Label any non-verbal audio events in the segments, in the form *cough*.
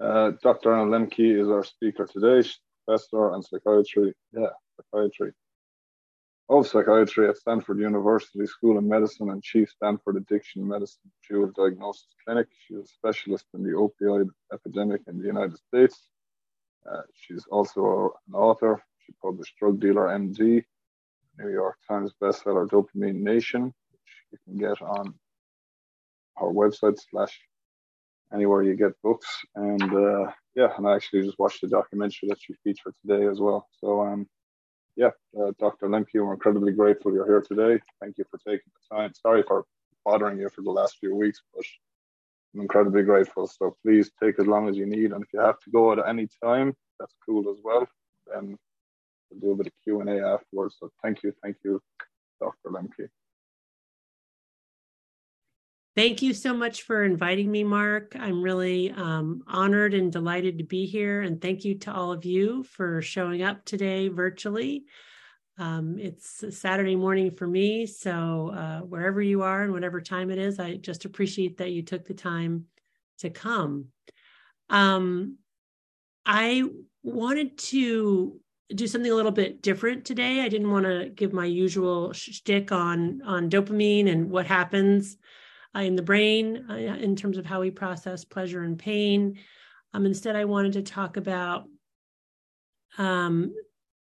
Uh, Dr. Anna Lembke is our speaker today. She's professor and psychiatry, yeah, psychiatry of psychiatry at Stanford University School of Medicine and chief Stanford Addiction Medicine Dual Diagnosis Clinic. She is a specialist in the opioid epidemic in the United States. Uh, she's also an author. She published Drug Dealer MD, New York Times bestseller Dopamine Nation, which you can get on our website slash anywhere you get books. And uh, yeah, and I actually just watched the documentary that you featured today as well. So um, yeah, uh, Dr. Lembke, we're incredibly grateful you're here today. Thank you for taking the time. Sorry for bothering you for the last few weeks, but I'm incredibly grateful. So please take as long as you need, and if you have to go at any time, that's cool as well. Then we'll do a bit of Q and A afterwards. So thank you, thank you, Dr. Lembke. Thank you so much for inviting me, Mark. I'm really um, honored and delighted to be here. And thank you to all of you for showing up today virtually. Um, it's Saturday morning for me. So, uh, wherever you are and whatever time it is, I just appreciate that you took the time to come. Um, I wanted to do something a little bit different today. I didn't want to give my usual shtick on on dopamine and what happens uh, in the brain uh, in terms of how we process pleasure and pain. Um, instead, I wanted to talk about um,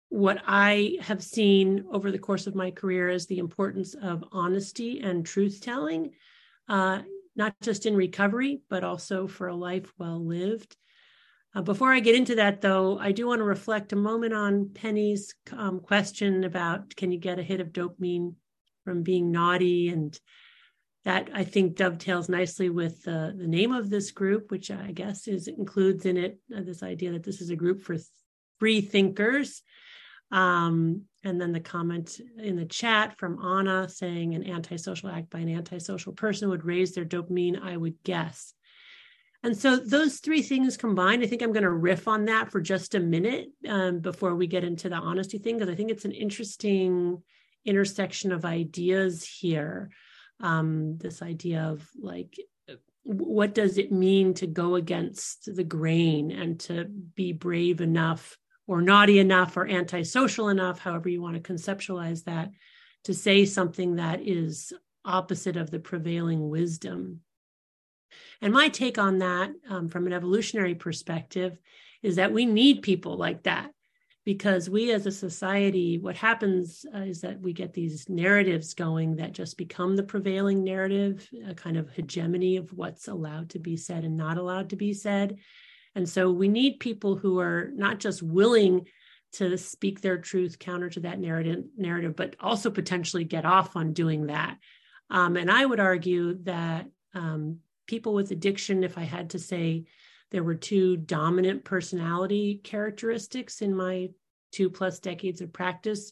what I have seen over the course of my career as the importance of honesty and truth telling, uh, not just in recovery, but also for a life well lived. Uh, before I get into that, though, I do want to reflect a moment on Penny's um, question about can you get a hit of dopamine from being naughty and that I think dovetails nicely with the name of this group, which I guess is includes in it uh, this idea that this is a group for free thinkers. Um, and then the comment in the chat from Anna saying an antisocial act by an antisocial person would raise their dopamine, I would guess. And so those three things combined, I think I'm going to riff on that for just a minute um, before we get into the honesty thing, because I think it's an interesting intersection of ideas here um, this idea of like what does it mean to go against the grain and to be brave enough or naughty enough or antisocial enough however you want to conceptualize that to say something that is opposite of the prevailing wisdom? And my take on that um, from an evolutionary perspective is that we need people like that because we as a society what happens uh, is that we get these narratives going that just become the prevailing narrative a kind of hegemony of what's allowed to be said and not allowed to be said. And so we need people who are not just willing to speak their truth counter to that narrative narrative but also potentially get off on doing that. Um, and i would argue that um, people with addiction if i had to say there were two dominant personality characteristics in my two plus decades of practice.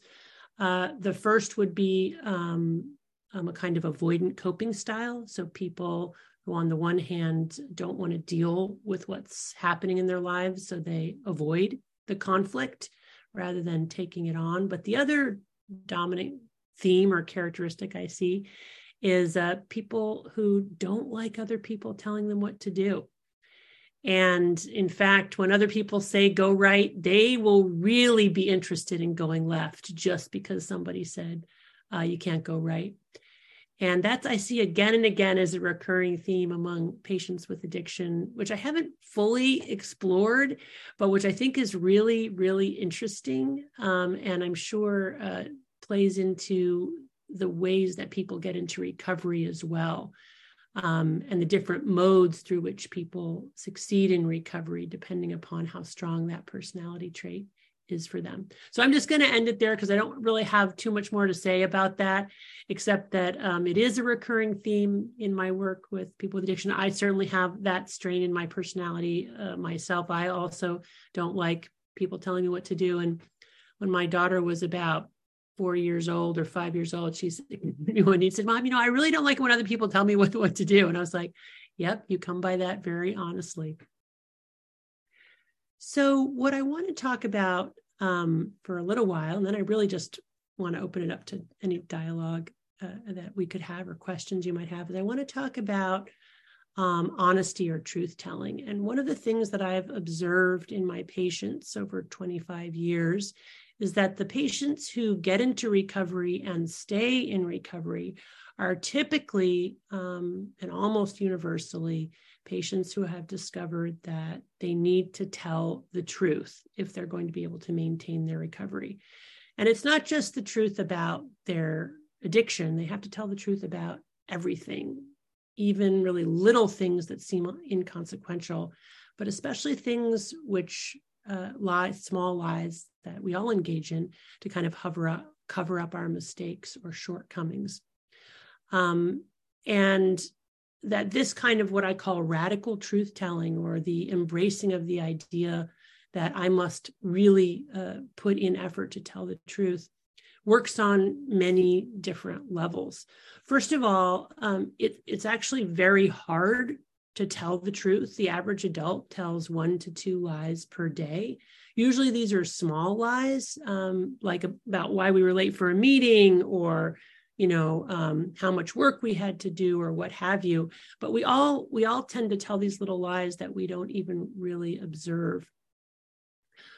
Uh, the first would be um, um, a kind of avoidant coping style. So people who, on the one hand, don't want to deal with what's happening in their lives, so they avoid the conflict rather than taking it on. But the other dominant theme or characteristic I see is uh, people who don't like other people telling them what to do. And in fact, when other people say go right, they will really be interested in going left just because somebody said uh, you can't go right. And that's I see again and again as a recurring theme among patients with addiction, which I haven't fully explored, but which I think is really, really interesting. Um, and I'm sure uh, plays into the ways that people get into recovery as well um, and the different modes through which people succeed in recovery, depending upon how strong that personality trait is for them. So I'm just going to end it there because I don't really have too much more to say about that, except that um, it is a recurring theme in my work with people with addiction. I certainly have that strain in my personality uh, myself. I also don't like people telling me what to do. And when my daughter was about four years old or five years old, she's when he said, Mom, you know, I really don't like when other people tell me what, what to do. And I was like, Yep, you come by that very honestly. So, what I want to talk about um, for a little while, and then I really just want to open it up to any dialogue uh, that we could have or questions you might have, is I want to talk about um, honesty or truth telling. And one of the things that I've observed in my patients over 25 years is that the patients who get into recovery and stay in recovery are typically um, and almost universally patients who have discovered that they need to tell the truth if they're going to be able to maintain their recovery. And it's not just the truth about their addiction, they have to tell the truth about everything, even really little things that seem inconsequential, but especially things which uh, small lies that we all engage in to kind of hover up, cover up our mistakes or shortcomings. Um, and that this kind of what I call radical truth telling or the embracing of the idea that I must really uh, put in effort to tell the truth works on many different levels. First of all, um, it, it's actually very hard to tell the truth. The average adult tells one to two lies per day. Usually these are small lies, um, like about why we were late for a meeting or you know um, how much work we had to do or what have you. But we all we all tend to tell these little lies that we don't even really observe.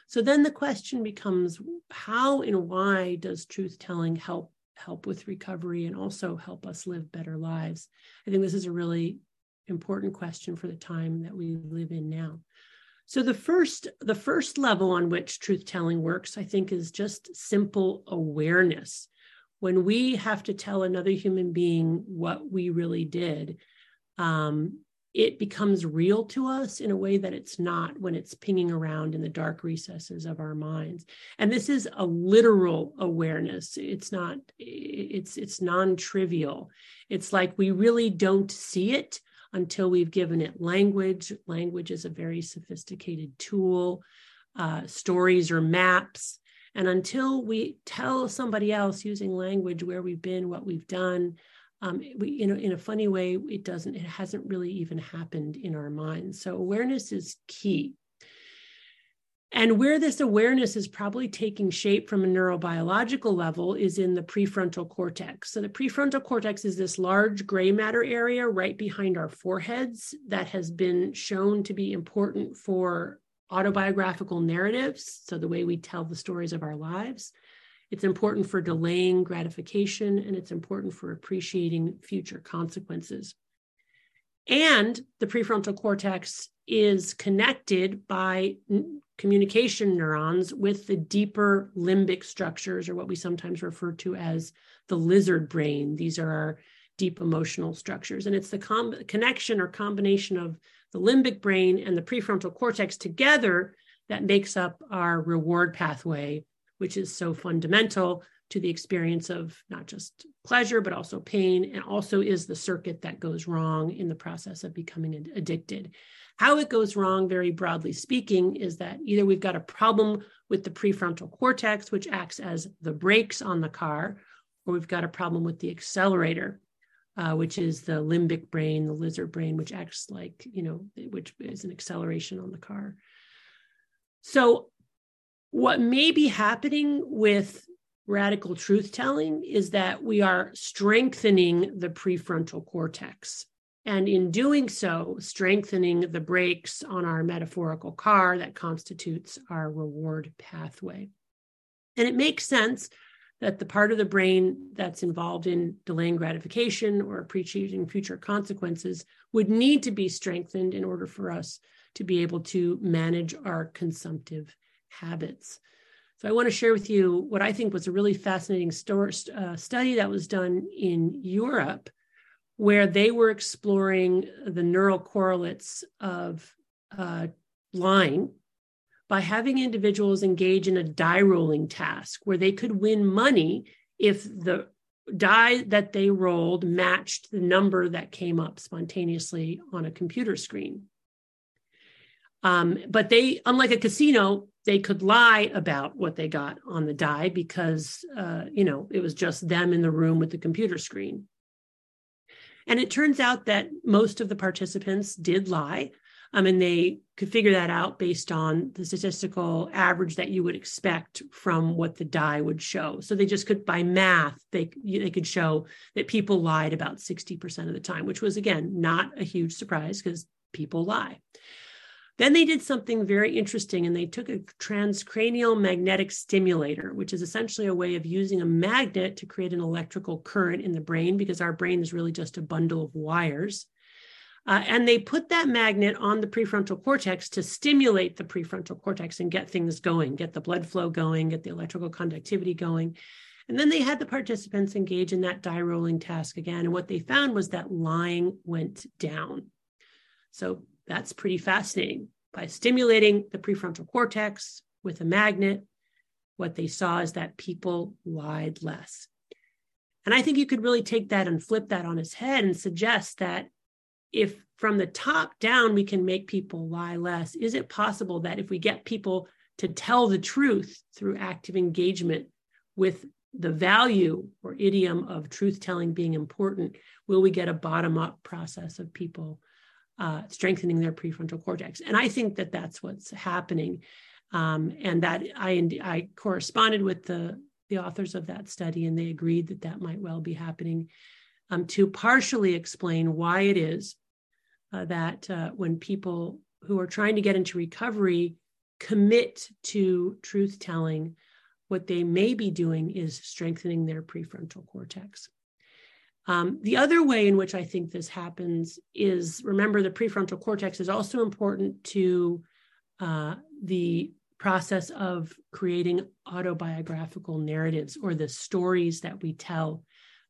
So then the question becomes how and why does truth telling help help with recovery and also help us live better lives? I think this is a really important question for the time that we live in now so the first the first level on which truth telling works i think is just simple awareness when we have to tell another human being what we really did, um, it becomes real to us in a way that it's not when it's pinging around in the dark recesses of our minds. And this is a literal awareness. It's not, it's it's non-trivial. It's like we really don't see it until we've given it language. Language is a very sophisticated tool. Uh, stories or maps and until we tell somebody else using language where we've been, what we've done, um, we, you know, in a funny way, it doesn't, it hasn't really even happened in our minds. So awareness is key. And where this awareness is probably taking shape from a neurobiological level is in the prefrontal cortex. So, the prefrontal cortex is this large gray matter area right behind our foreheads that has been shown to be important for autobiographical narratives, so the way we tell the stories of our lives. It's important for delaying gratification and it's important for appreciating future consequences. And the prefrontal cortex is connected by communication neurons with the deeper limbic structures, or what we sometimes refer to as the lizard brain. These are our deep emotional structures. And it's the com- connection or combination of the limbic brain and the prefrontal cortex together that makes up our reward pathway, which is so fundamental to the experience of not just pleasure, but also pain, and also is the circuit that goes wrong in the process of becoming addicted. How it goes wrong, very broadly speaking, is that either we've got a problem with the prefrontal cortex, which acts as the brakes on the car, or we've got a problem with the accelerator uh, which is the limbic brain, the lizard brain, which acts like, you know, which is an acceleration on the car. So, what may be happening with radical truth telling is that we are strengthening the prefrontal cortex. And in doing so, strengthening the brakes on our metaphorical car that constitutes our reward pathway. And it makes sense that the part of the brain that's involved in delaying gratification or appreciating future consequences would need to be strengthened in order for us to be able to manage our consumptive habits. So, I want to share with you what I think was a really fascinating story, uh, study that was done in Europe, where they were exploring the neural correlates of uh, lying by having individuals engage in a die rolling task where they could win money if the die that they rolled matched the number that came up spontaneously on a computer screen. Um, but they, unlike a casino, they could lie about what they got on the die because, uh, you know, it was just them in the room with the computer screen. And it turns out that most of the participants did lie Um, and they could figure that out based on the statistical average that you would expect from what the die would show. So they just could, by math, they they could show that people lied about 60% of the time, which was again not a huge surprise because people lie. Then they did something very interesting and they took a transcranial magnetic stimulator, which is essentially a way of using a magnet to create an electrical current in the brain because our brain is really just a bundle of wires. Uh, and they put that magnet on the prefrontal cortex to stimulate the prefrontal cortex and get things going, get the blood flow going, get the electrical conductivity going. And then they had the participants engage in that die rolling task again. And what they found was that lying went down. So that's pretty fascinating. By stimulating the prefrontal cortex with a magnet, what they saw is that people lied less. And I think you could really take that and flip that on its head and suggest that if from the top down we can make people lie less, is it possible that if we get people to tell the truth through active engagement with the value or idiom of truth telling being important, will we get a bottom up process of people uh, strengthening their prefrontal cortex. And I think that that's what's happening. Um, and that I, I corresponded with the, the authors of that study, and they agreed that that might well be happening um, to partially explain why it is uh, that uh, when people who are trying to get into recovery commit to truth telling, what they may be doing is strengthening their prefrontal cortex. Um, the other way in which I think this happens is remember, the prefrontal cortex is also important to uh, the process of creating autobiographical narratives or the stories that we tell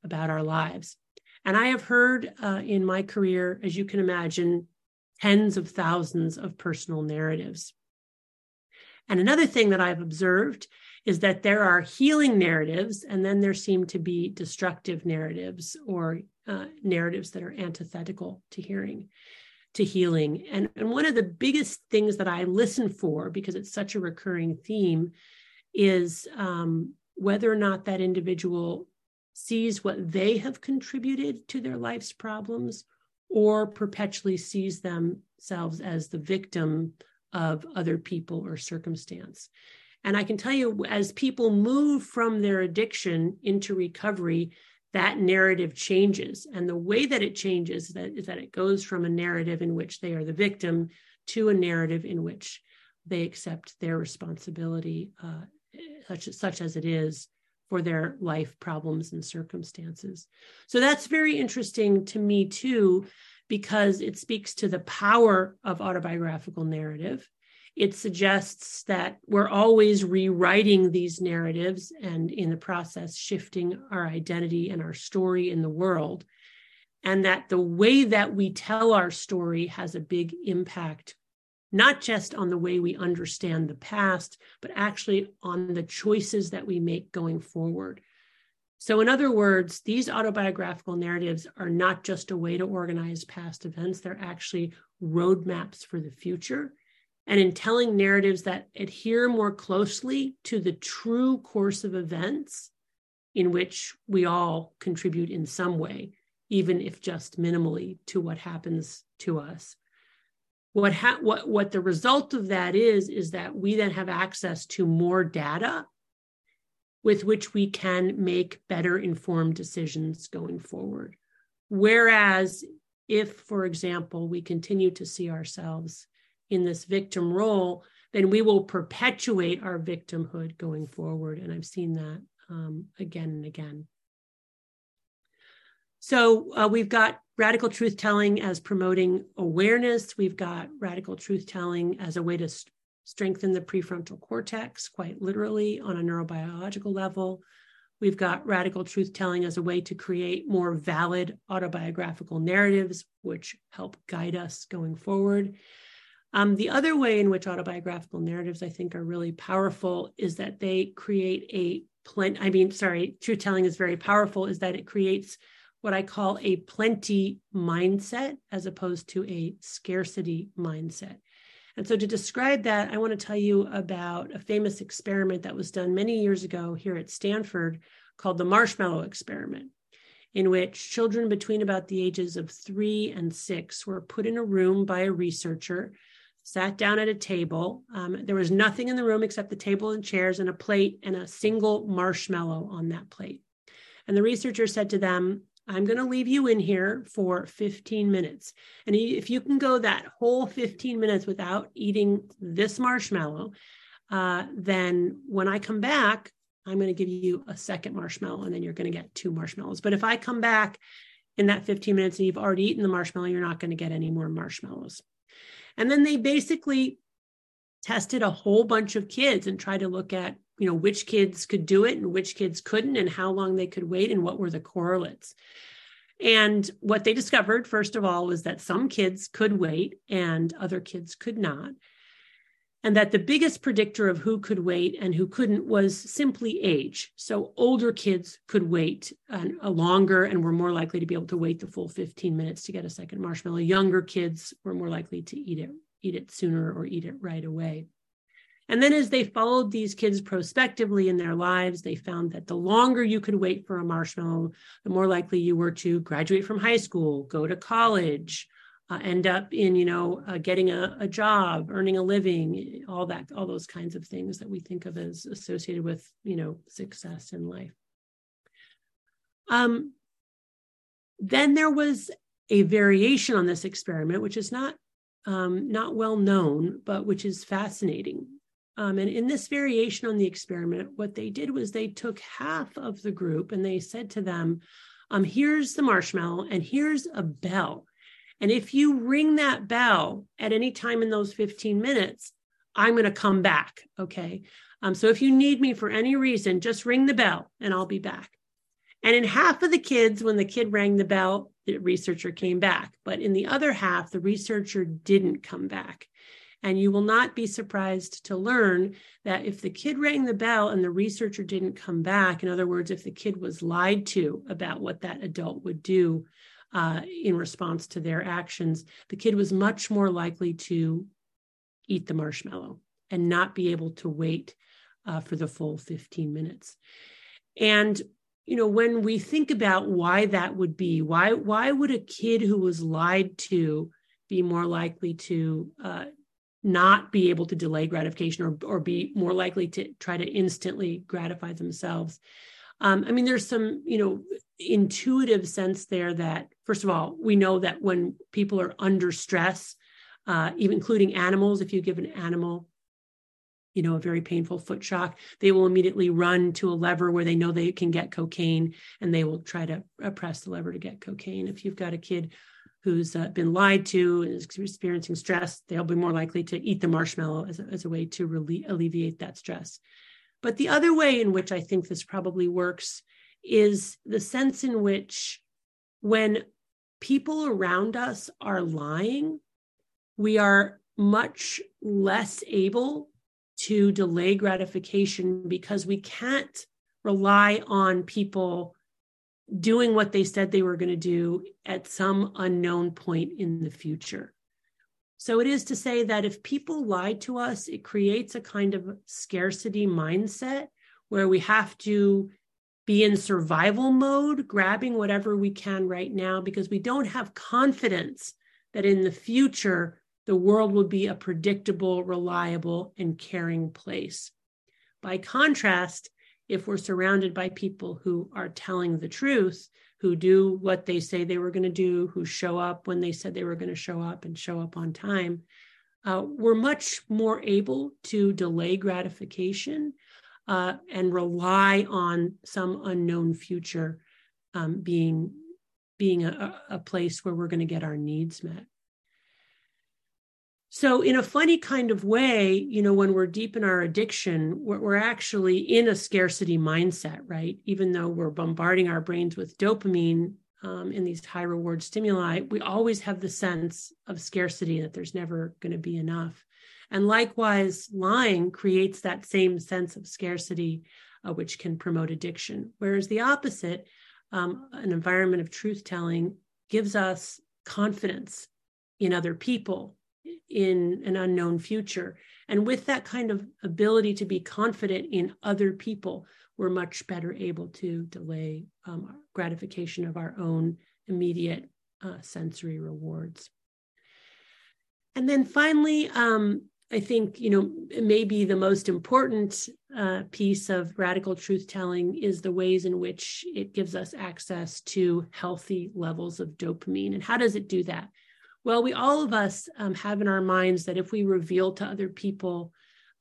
about our lives. And I have heard uh, in my career, as you can imagine, tens of thousands of personal narratives. And another thing that I've observed is that there are healing narratives, and then there seem to be destructive narratives or uh, narratives that are antithetical to hearing, to healing. And, and one of the biggest things that I listen for, because it's such a recurring theme, is um, whether or not that individual sees what they have contributed to their life's problems or perpetually sees themselves as the victim of other people or circumstance. And I can tell you, as people move from their addiction into recovery, that narrative changes. And the way that it changes that is that it goes from a narrative in which they are the victim to a narrative in which they accept their responsibility, uh, such, such as it is, for their life problems and circumstances. So that's very interesting to me, too, because it speaks to the power of autobiographical narrative it suggests that we're always rewriting these narratives and in the process shifting our identity and our story in the world and that the way that we tell our story has a big impact not just on the way we understand the past but actually on the choices that we make going forward. So in other words these autobiographical narratives are not just a way to organize past events they're actually roadmaps for the future and in telling narratives that adhere more closely to the true course of events in which we all contribute in some way, even if just minimally, to what happens to us. What, ha- what, what the result of that is, is that we then have access to more data with which we can make better informed decisions going forward. Whereas, if, for example, we continue to see ourselves in this victim role, then we will perpetuate our victimhood going forward. And I've seen that um, again and again. So uh, we've got radical truth telling as promoting awareness. We've got radical truth telling as a way to st- strengthen the prefrontal cortex, quite literally on a neurobiological level. We've got radical truth telling as a way to create more valid autobiographical narratives, which help guide us going forward. Um, the other way in which autobiographical narratives, I think, are really powerful is that they create a plenty. I mean, sorry, truth telling is very powerful, is that it creates what I call a plenty mindset as opposed to a scarcity mindset. And so, to describe that, I want to tell you about a famous experiment that was done many years ago here at Stanford called the marshmallow experiment. in which children between about the ages of three and six were put in a room by a researcher, sat down at a table. Um, there was nothing in the room except the table and chairs and a plate and a single marshmallow on that plate. And the researcher said to them, I'm going to leave you in here for 15 minutes. And if you can go that whole 15 minutes without eating this marshmallow, uh, then when I come back, I'm going to give you a second marshmallow and then you're going to get two marshmallows. But if I come back in that 15 minutes and you've already eaten the marshmallow, you're not going to get any more marshmallows. And then they basically tested a whole bunch of kids and tried to look at, you know, which kids could do it and which kids couldn't and how long they could wait and what were the correlates. And what they discovered, first of all, was that some kids could wait and other kids could not and that the biggest predictor of who could wait and who couldn't was simply age. So older kids could wait a uh, longer and were more likely to be able to wait the full 15 minutes to get a second marshmallow. Younger kids were more likely to eat it, eat it sooner or eat it right away. And then as they followed these kids prospectively in their lives, they found that the longer you could wait for a marshmallow, the more likely you were to graduate from high school, go to college, uh, end up in you know uh, getting a, a, job earning a living all that all those kinds of things that we think of as associated with you know success in life. Um, then there was a variation on this experiment which is not um, not well known but which is fascinating. Um, and in this variation on the experiment what they did was they took half of the group and they said to them um, here's the marshmallow and here's a bell and if you ring that bell at any time in those 15 minutes, I'm going to come back. Okay. Um, so if you need me for any reason, just ring the bell and I'll be back. And in half of the kids, when the kid rang the bell, the researcher came back. But in the other half, the researcher didn't come back. And you will not be surprised to learn that if the kid rang the bell and the researcher didn't come back, in other words, if the kid was lied to about what that adult would do, uh, in response to their actions, the kid was much more likely to eat the marshmallow and not be able to wait uh, for the full 15 minutes. And you know, when we think about why that would be, why why would a kid who was lied to be more likely to uh, not be able to delay gratification or or be more likely to try to instantly gratify themselves? Um, I mean, there's some, you know, intuitive sense there that, first of all, we know that when people are under stress, uh, even including animals, if you give an animal, you know, a very painful foot shock, they will immediately run to a lever where they know they can get cocaine and they will try to press the lever to get cocaine. If you've got a kid who's uh, been lied to and is experiencing stress, they'll be more likely to eat the marshmallow as a, as a way to relieve, alleviate that stress. But the other way in which I think this probably works is the sense in which when people around us are lying, we are much less able to delay gratification because we can't rely on people doing what they said they were going to do at some unknown point in the future. So it is to say that if people lie to us, it creates a kind of scarcity mindset where we have to be in survival mode, grabbing whatever we can right now, because we don't have confidence that in the future, the world will be a predictable, reliable, and caring place. By contrast, if we're surrounded by people who are telling the truth, who do what they say they were going to do, who show up when they said they were going to show up and show up on time, uh, we're much more able to delay gratification uh, and rely on some unknown future um, being being a, a place where we're going to get our needs met. So, in a funny kind of way, you know, when we're deep in our addiction, we're, we're, actually in a scarcity mindset, right? Even though we're bombarding our brains with dopamine um, in these high reward stimuli, we always have the sense of scarcity that there's never going to be enough. And likewise, lying creates that same sense of scarcity, uh, which can promote addiction. Whereas the opposite, um, an environment of truth telling, gives us confidence in other people in an unknown future. And with that kind of ability to be confident in other people, we're much better able to delay um, gratification of our own immediate uh, sensory rewards. And then finally, um, I think, you know, maybe the most important uh, piece of radical truth telling is the ways in which it gives us access to healthy levels of dopamine. And how does it do that? Well, we all of us um, have in our minds that if we reveal to other people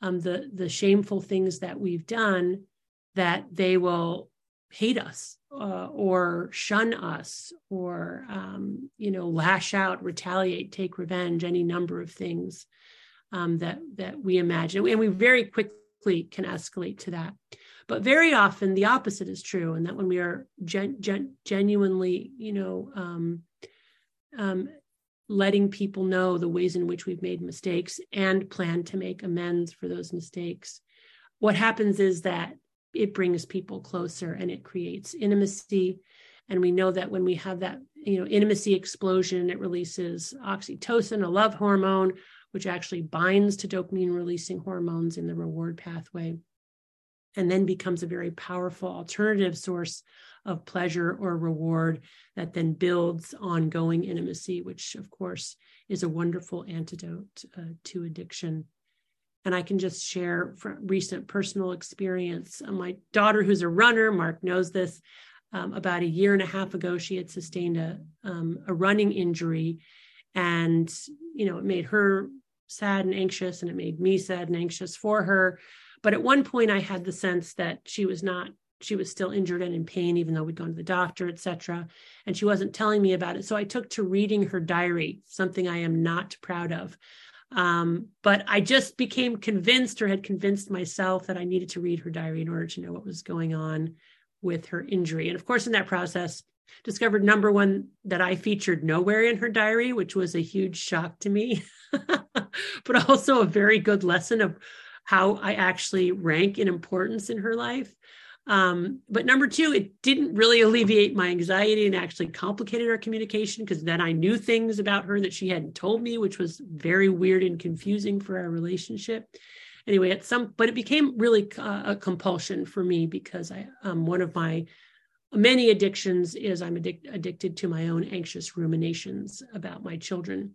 um, the the shameful things that we've done, that they will hate us uh, or shun us or um, you know lash out, retaliate, take revenge, any number of things um, that that we imagine, and we very quickly can escalate to that. But very often the opposite is true, and that when we are gen- gen- genuinely, you know, um, um, letting people know the ways in which we've made mistakes and plan to make amends for those mistakes, what happens is that it brings people closer and it creates intimacy. And we know that when we have that, you know, intimacy explosion, it releases oxytocin, a love hormone, which actually binds to dopamine releasing hormones in the reward pathway, and then becomes a very powerful alternative source of pleasure or reward that then builds ongoing intimacy, which, of course, is a wonderful antidote uh, to addiction. And I can just share from recent personal experience. Uh, my daughter, who's a runner, Mark knows this. Um, about a year and a half ago, she had sustained a um, a running injury, and you know it made her sad and anxious and it made me sad and anxious for her but at one point i had the sense that she was not she was still injured and in pain even though we'd gone to the doctor etc and she wasn't telling me about it. So i took to reading her diary something i am not proud of. Um, but i just became convinced or had convinced myself that i needed to read her diary in order to know what was going on with her injury. And of course in that process discovered number one that I featured nowhere in her diary, which was a huge shock to me, *laughs* but also a very good lesson of how I actually rank in importance in her life. Um, but number two, it didn't really alleviate my anxiety and actually complicated our communication because then I knew things about her that she hadn't told me, which was very weird and confusing for our relationship. Anyway, at some, but it became really uh, a compulsion for me because I, um, one of my many addictions is I'm addic- addicted to my own anxious ruminations about my children.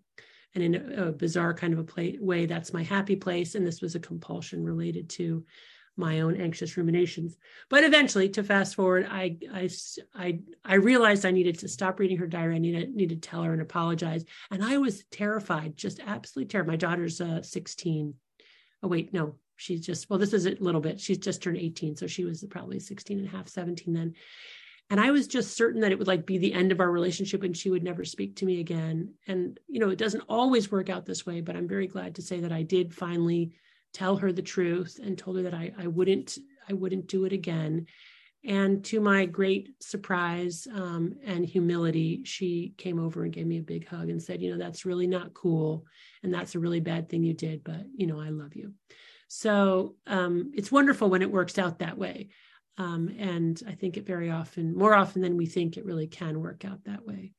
And in a, a bizarre kind of a play, way, that's my happy place. And this was a compulsion related to my own anxious ruminations. But eventually, to fast forward, I I I, I realized I needed to stop reading her diary. I needed needed to tell her and apologize. And I was terrified, just absolutely terrified. My daughter's uh, 16. Oh wait, no, she's just well, this is a little bit. She's just turned 18, so she was probably 16 and a half, 17 then and i was just certain that it would like be the end of our relationship and she would never speak to me again. And you know it doesn't always work out this way but i'm very glad to say that i did finally tell her the truth and told her that i, I wouldn't i wouldn't do it again. And to my great surprise um, and humility she came over and gave me a big hug and said you know that's really not cool and that's a really bad thing you did but you know i love you. So um, it's wonderful when it works out that way um, and I think it very often, more often than we think, it really can work out that way.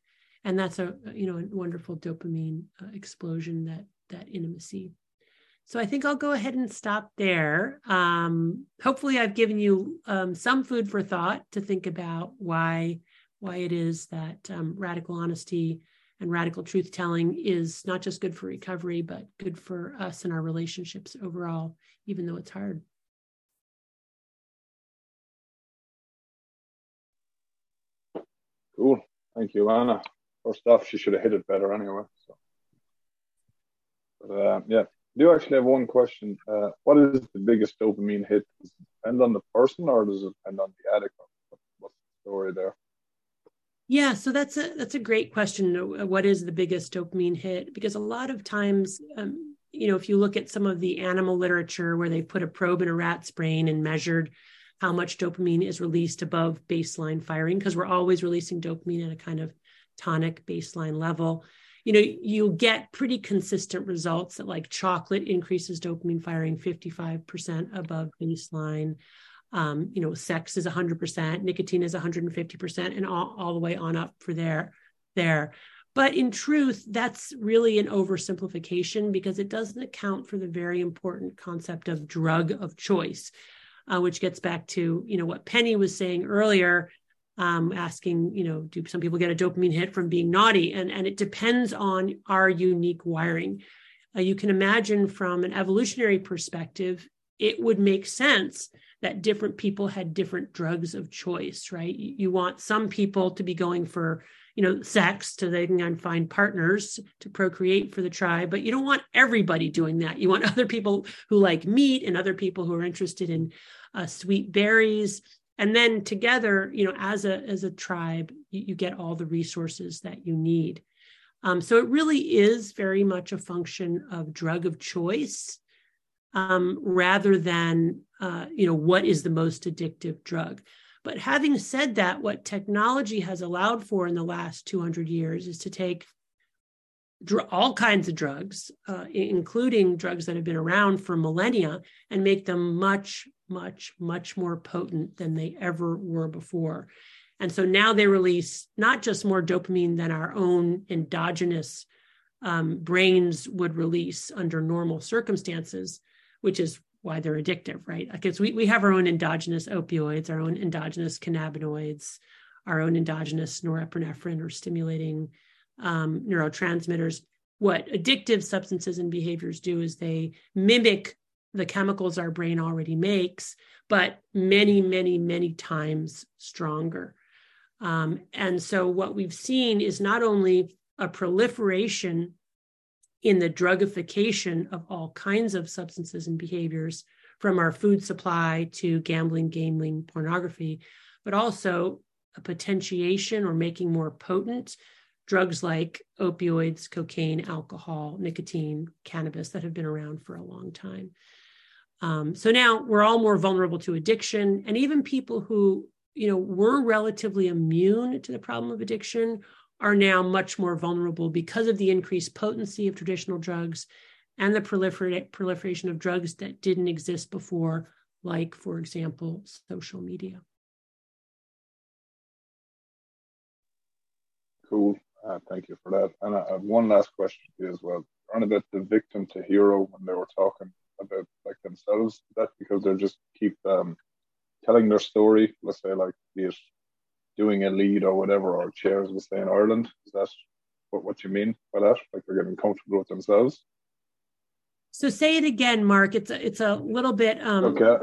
And that's a you know a wonderful dopamine uh, explosion that that intimacy. So I think I'll go ahead and stop there. Um, hopefully, I've given you um, some food for thought to think about why why it is that um, radical honesty and radical truth telling is not just good for recovery, but good for us and our relationships overall, even though it's hard. Cool. Thank you, Anna. First off, she should have hit it better anyway. So, but, uh, yeah, I do actually have one question. Uh, what is the biggest dopamine hit? Does it depend on the person, or does it depend on the addict? What's the story there? Yeah, so that's a that's a great question. What is the biggest dopamine hit? Because a lot of times, um, you know, if you look at some of the animal literature where they put a probe in a rat's brain and measured how much dopamine is released above baseline firing because we're always releasing dopamine at a kind of tonic baseline level. You know you'll get pretty consistent results that like chocolate increases dopamine firing 55% above baseline. Um, you know sex is 100% nicotine is 150% and all, all the way on up for there there. But in truth that's really an oversimplification because it doesn't account for the very important concept of drug of choice uh, which gets back to you know what Penny was saying earlier. um, asking, you know, do some people get a dopamine hit from being naughty? And, and it depends on our unique wiring. Uh, you can imagine from an evolutionary perspective, it would make sense that different people had different drugs of choice, right? You, you want some people to be going for, you know, sex so they can find partners to procreate for the tribe, but you don't want everybody doing that. You want *laughs* other people who like meat and other people who are interested in uh, sweet berries. And then together you know as a as a tribe you, you get all the resources that you need. Um, so it really is very much a function of drug of choice um, rather than uh, you know what is the most addictive drug but having said that what technology has allowed for in the last 200 years is to take dr- all kinds of drugs uh, including drugs that have been around for millennia and make them much much, much more potent than they ever were before. And so now they release not just more dopamine than our own endogenous um, brains would release under normal circumstances, which is why they're addictive, right? Because we, we have our own endogenous opioids, our own endogenous cannabinoids, our own endogenous norepinephrine or stimulating um, neurotransmitters. What addictive substances and behaviors do is they mimic the chemicals our brain already makes, but many, many, many times stronger. Um, and so, what we've seen is not only a proliferation in the drugification of all kinds of substances and behaviors, from our food supply to gambling, gaming, pornography, but also a potentiation or making more potent drugs like opioids, cocaine, alcohol, nicotine, cannabis that have been around for a long time. Um, so now we're all more vulnerable to addiction, and even people who you know were relatively immune to the problem of addiction are now much more vulnerable because of the increased potency of traditional drugs and the prolifer- proliferation of drugs that didn't exist before, like, for example, social media. Cool. Uh, thank you for that. And I have one last question for you as well. On about the victim to hero when they were talking about like themselves. That because they're just keep um, telling their story. Let's say like it doing a lead or whatever, or chairs will stay in Ireland. Is that what, what you mean by that? Like they're getting comfortable with themselves. So say it again, Mark. It's a, it's a little bit. Um, okay.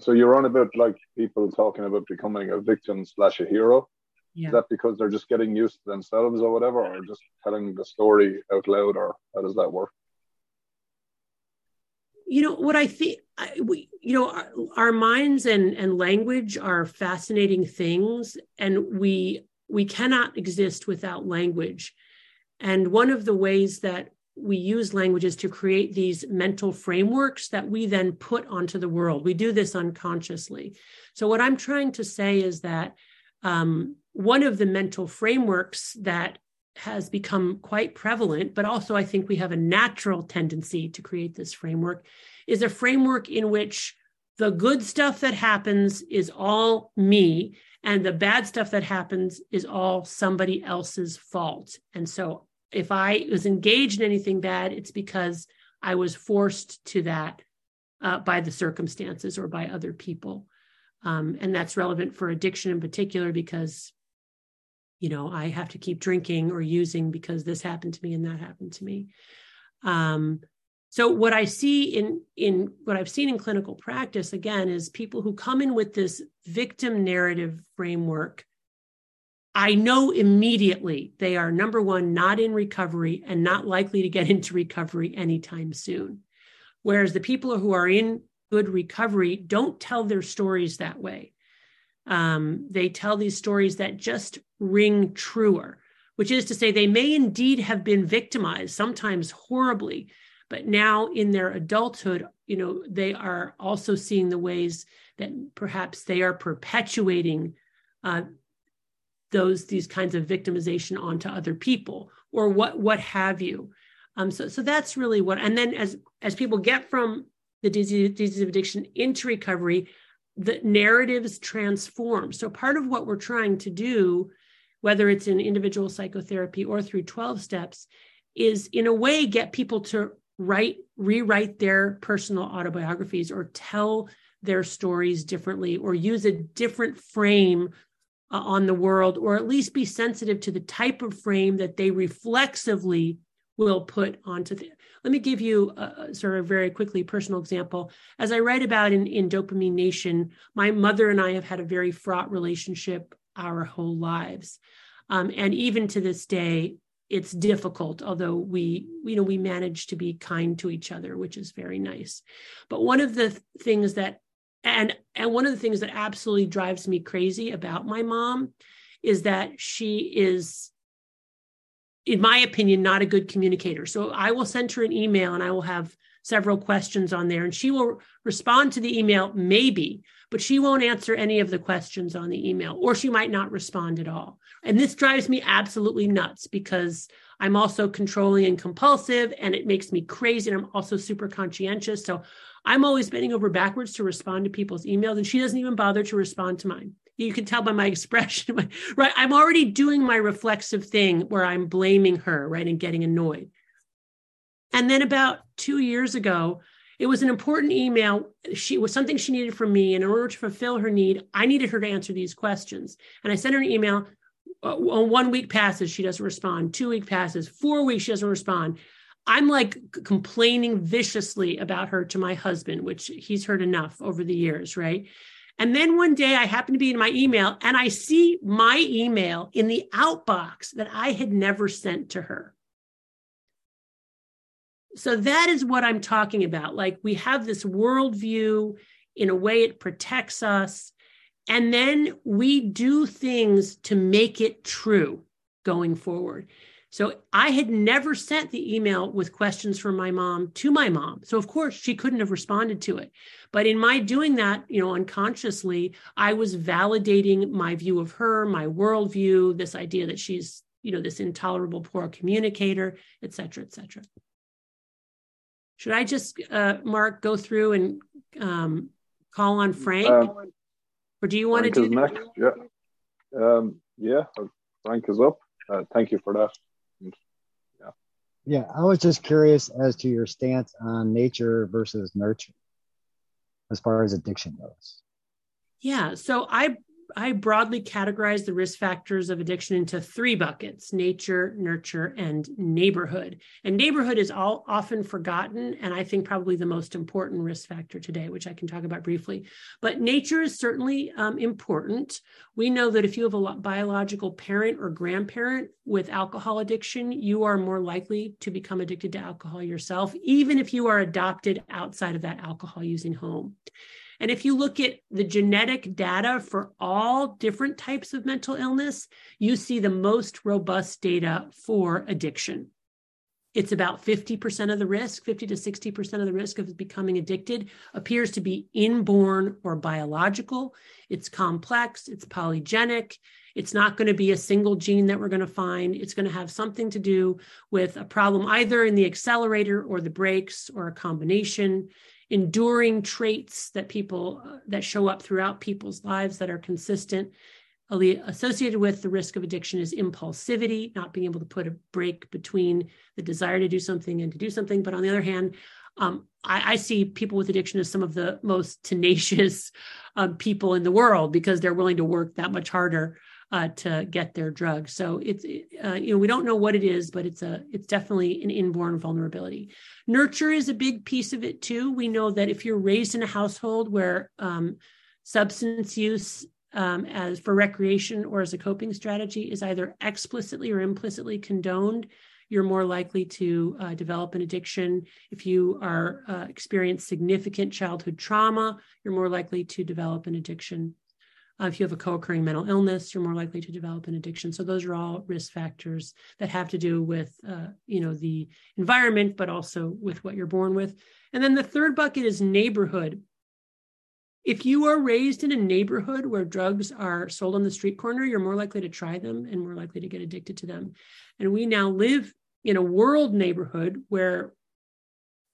So you're on about like people talking about becoming a victim slash a hero. Yeah. Is that because they're just getting used to themselves or whatever, or just telling the story out loud, or how does that work? you know what i we you know our, our, minds and and language are fascinating things and we we cannot exist without language. And one of the ways that we use language is to create these mental frameworks that we then put onto the world. We do this unconsciously. So what i'm trying to say is that um, one of the mental frameworks that has become quite prevalent, but also I think we have a natural tendency to create this framework, is a framework in which the good stuff that happens is all me, and the bad stuff that happens is all somebody else's fault. And so if I was engaged in anything bad, it's because I was forced to that uh, by the circumstances or by other people. Um, and that's relevant for addiction in particular because you know i have to keep drinking or using because this happened to me and that happened to me. Um, so what i see in in what i've seen in clinical practice again is people who come in with this victim narrative framework i know immediately they are number one not in recovery and not likely to get *laughs* into recovery anytime soon. Whereas the people who are in good recovery don't tell their stories that way um, they tell these stories that just ring truer, which is to say, they may indeed have been victimized, sometimes horribly, but now in their adulthood, you know, they are also seeing the ways that perhaps they are perpetuating uh, those these kinds of victimization onto other people or what what have you. Um, so so that's really what. And then as as people get from the disease, disease of addiction into recovery, the narratives transform. So part of what we're trying to do, whether it's in individual psychotherapy or through 12 steps, is in a way get people to write, rewrite their personal autobiographies or tell their stories differently or use a different frame uh, on the world, or at least be sensitive to the type of frame that they reflexively will put onto the. Let me give you a, sort of very quickly personal example. As I write about in, in Dopamine Nation, my mother and I have had a very fraught relationship our whole lives. Um, and even to this day, it's difficult, although we, you know, we manage to be kind to each other, which is very nice. But one of the things that and and one of the things that absolutely drives me crazy about my mom is that she is in my opinion not a good communicator. So i will send her an email and i will have several questions on there and she will respond to the email maybe but she won't answer any of the questions on the email or she might not respond at all. And this drives me absolutely nuts because i'm also controlling and compulsive and it makes me crazy and i'm also super conscientious. So I'm always bending over backwards to respond to people's emails, and she doesn't even bother to respond to mine. You can tell by my *laughs* expression, right? I'm already doing my reflexive thing where I'm blaming her, right, and getting annoyed. And then about two years ago, it was an important email. She was something she needed from me. And in order to fulfill her need, I needed her to answer these questions. And I sent her an email. Uh, one week passes, she doesn't respond. Two week passes, four weeks, she doesn't respond. I'm like complaining viciously about her to my husband, which he's heard enough over the years, right? And then one day I happen to be in my email and I see my email in the outbox that I had never sent to her. So that is what I'm talking about. Like we have this worldview, in a way, it protects us. And then we do things to make it true going forward. So I had never sent the email with questions from my mom to my mom. So of course she couldn't have responded to it. But in my doing that, you know, unconsciously, I was validating my view of her, my worldview, this idea that she's, you know, this intolerable poor communicator, et cetera, et cetera. Should I just, uh, Mark, go through and um, call on Frank? Um, or do you want to do next? Yeah. Um, yeah, Frank is up. Uh, thank you for that. Yeah, I was just curious as to your stance on nature versus nurture as far as addiction goes. Yeah, so I I broadly categorize the risk factors of addiction into three buckets nature, nurture, and neighborhood. And neighborhood is all often forgotten, and I think probably the most important risk factor today, which I can talk about briefly. But nature is certainly um, important. We know that if you have a biological parent or grandparent with alcohol addiction, you are more likely to become addicted to alcohol yourself, even if you are adopted outside of that alcohol using home. And if you look at the genetic data for all different types of mental illness, you see the most robust data for addiction. It's about 50% of the risk, 50 to 60% of the risk of becoming addicted appears to be inborn or biological. It's complex, it's polygenic. It's not going to be a single gene that we're going to find. It's going to have something to do with a problem either in the accelerator or the brakes or a combination enduring traits that people uh, that show up throughout people's lives that are consistent associated with the risk of addiction is impulsivity not being able to put a break between the desire to do something and to do something. But on the other hand um, I, I, see people with addiction as some of the most tenacious *laughs* um, people in the world because they're willing to work that much harder uh, to get their drug. So it's uh, you know we don't know what it is, but it's a it's definitely an inborn vulnerability. Nurture is a big piece of it too. We know that if you're raised in a household where um, substance use um, as for recreation or as a coping strategy is either explicitly or implicitly condoned, you're more likely to uh, develop an addiction. If you are uh, experience significant childhood trauma, you're more likely to develop an addiction. Uh, if you have a co-occurring mental illness, you're more likely to develop an addiction. So those are all risk factors that have to do with, uh, you know, the environment, but also with what you're born with. And then the third bucket is neighborhood. If you are raised in a neighborhood where drugs are sold on the street corner, you're more likely to try them and more likely to get addicted to them. And we now live in a world neighborhood where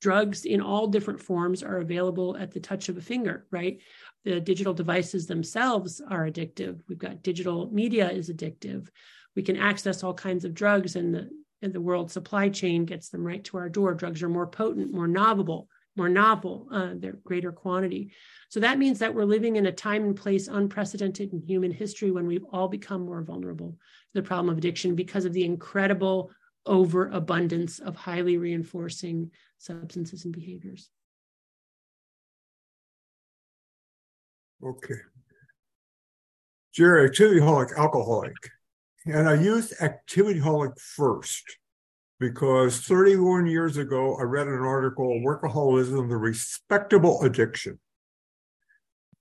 drugs in all different forms are available at the touch of a finger, right? the digital devices themselves are addictive. We've got digital media is addictive. We can access all kinds of drugs, and the, and the world supply chain gets them right to our door. Drugs are more potent, more novel, more novel, uh, they're greater quantity. So that means that we're living in a time and place unprecedented in human history when we've all become more vulnerable to the problem of addiction because of the incredible overabundance of highly reinforcing substances and behaviors. Okay. Jerry, activityholic, alcoholic. And I used activityholic first because 31 years ago, I read an article, Workaholism, the Respectable Addiction.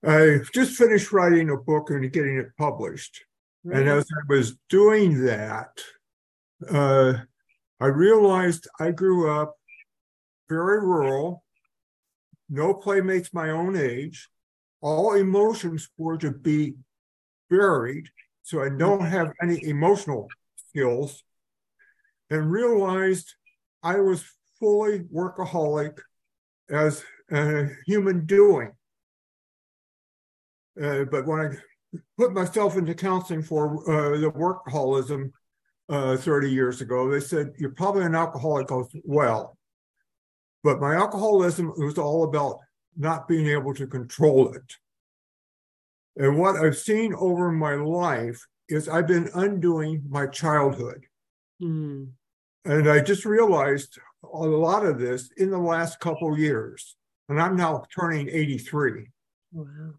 I just finished writing a book and getting it published. Right. And as I was doing that, uh, I realized I grew up very rural, no playmates my own age. All emotions were to be buried, so I don't have any emotional skills, and realized I was fully workaholic as a human doing. Uh, but when I put myself into counseling for uh, the workaholism uh, 30 years ago, they said, You're probably an alcoholic as well. But my alcoholism was all about not being able to control it. And what I've seen over my life is I've been undoing my childhood. Mm. And I just realized a lot of this in the last couple years. And I'm now turning 83. Wow.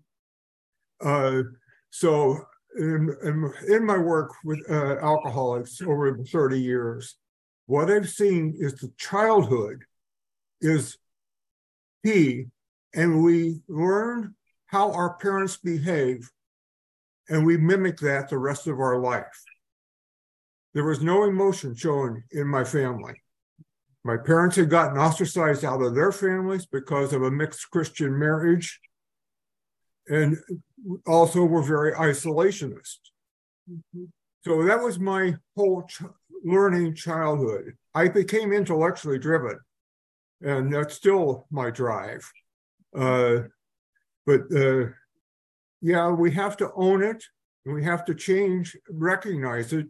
Uh, so in, in, in, my work with uh, alcoholics over 30 years, what I've seen is the childhood is key, and we learn how our parents behave, and we mimic that the rest of our life. There was no emotion shown in my family. My parents had gotten ostracized out of their families because of a mixed Christian marriage, and also were very isolationist. Mm-hmm. So that was my whole ch- learning childhood. I became intellectually driven, and that's still my drive. Uh, but uh, yeah, we have to own it, and we have to change, recognize it,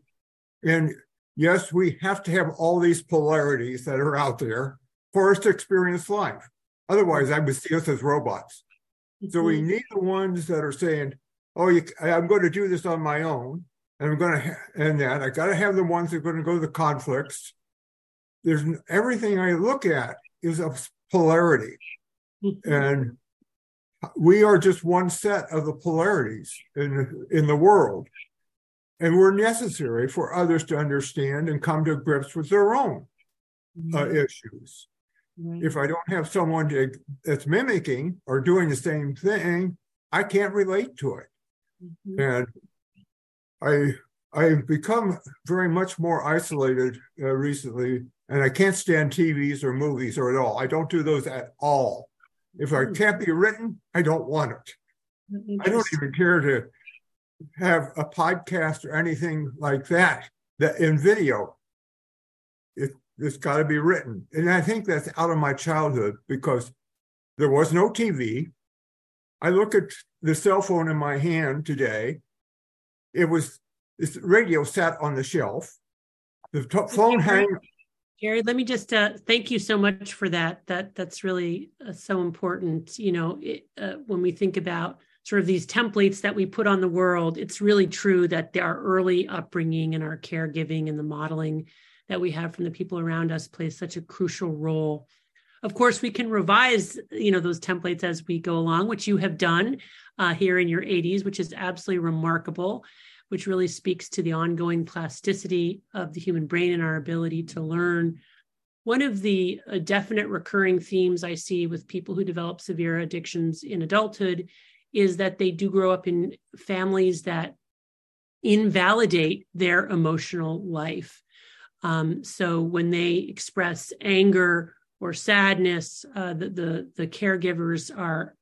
and yes, we have to have all these polarities that are out there for us to experience life. Otherwise, I would see us as robots. So we mm-hmm. need the ones that are saying, "Oh, you, I'm going to do this on my own, and I'm going to," and that I got to have the ones that are going to go to the conflicts. There's everything I look at is a polarity, mm-hmm. and we are just one set of the polarities in in the world, and we're necessary for others to understand and come to grips with their own uh, mm-hmm. issues. Right. If I don't have someone to, that's mimicking or doing the same thing, I can't relate to it. Mm-hmm. And I I've become very much more isolated uh, recently, and I can't stand TVs or movies or at all. I don't do those at all. If I hmm. can't be written, I don't want it. I don't even care to have a podcast or anything like that that in video. It, it's got to be written. And I think that's out of my childhood because there was no TV. I look at the cell phone in my hand today. It was this radio sat on the shelf. The t- phone hang. Jerry, let me just uh, thank you so much for that. That that's really uh, so important. You know, it, uh, when we think about sort of these templates that we put on the world, it's really true that our early upbringing and our caregiving and the modeling that we have from the people around us plays such a crucial role. Of course, we can revise, you know, those templates as we go along, which you have done uh, here in your 80s, which is absolutely remarkable, which really speaks to the ongoing plasticity of the human brain and our ability to learn. One of the uh, definite recurring themes I see with people who develop severe addictions in adulthood is that they do grow up in families that invalidate their emotional life. Um, so when they express anger or sadness, uh, the, the, the caregivers are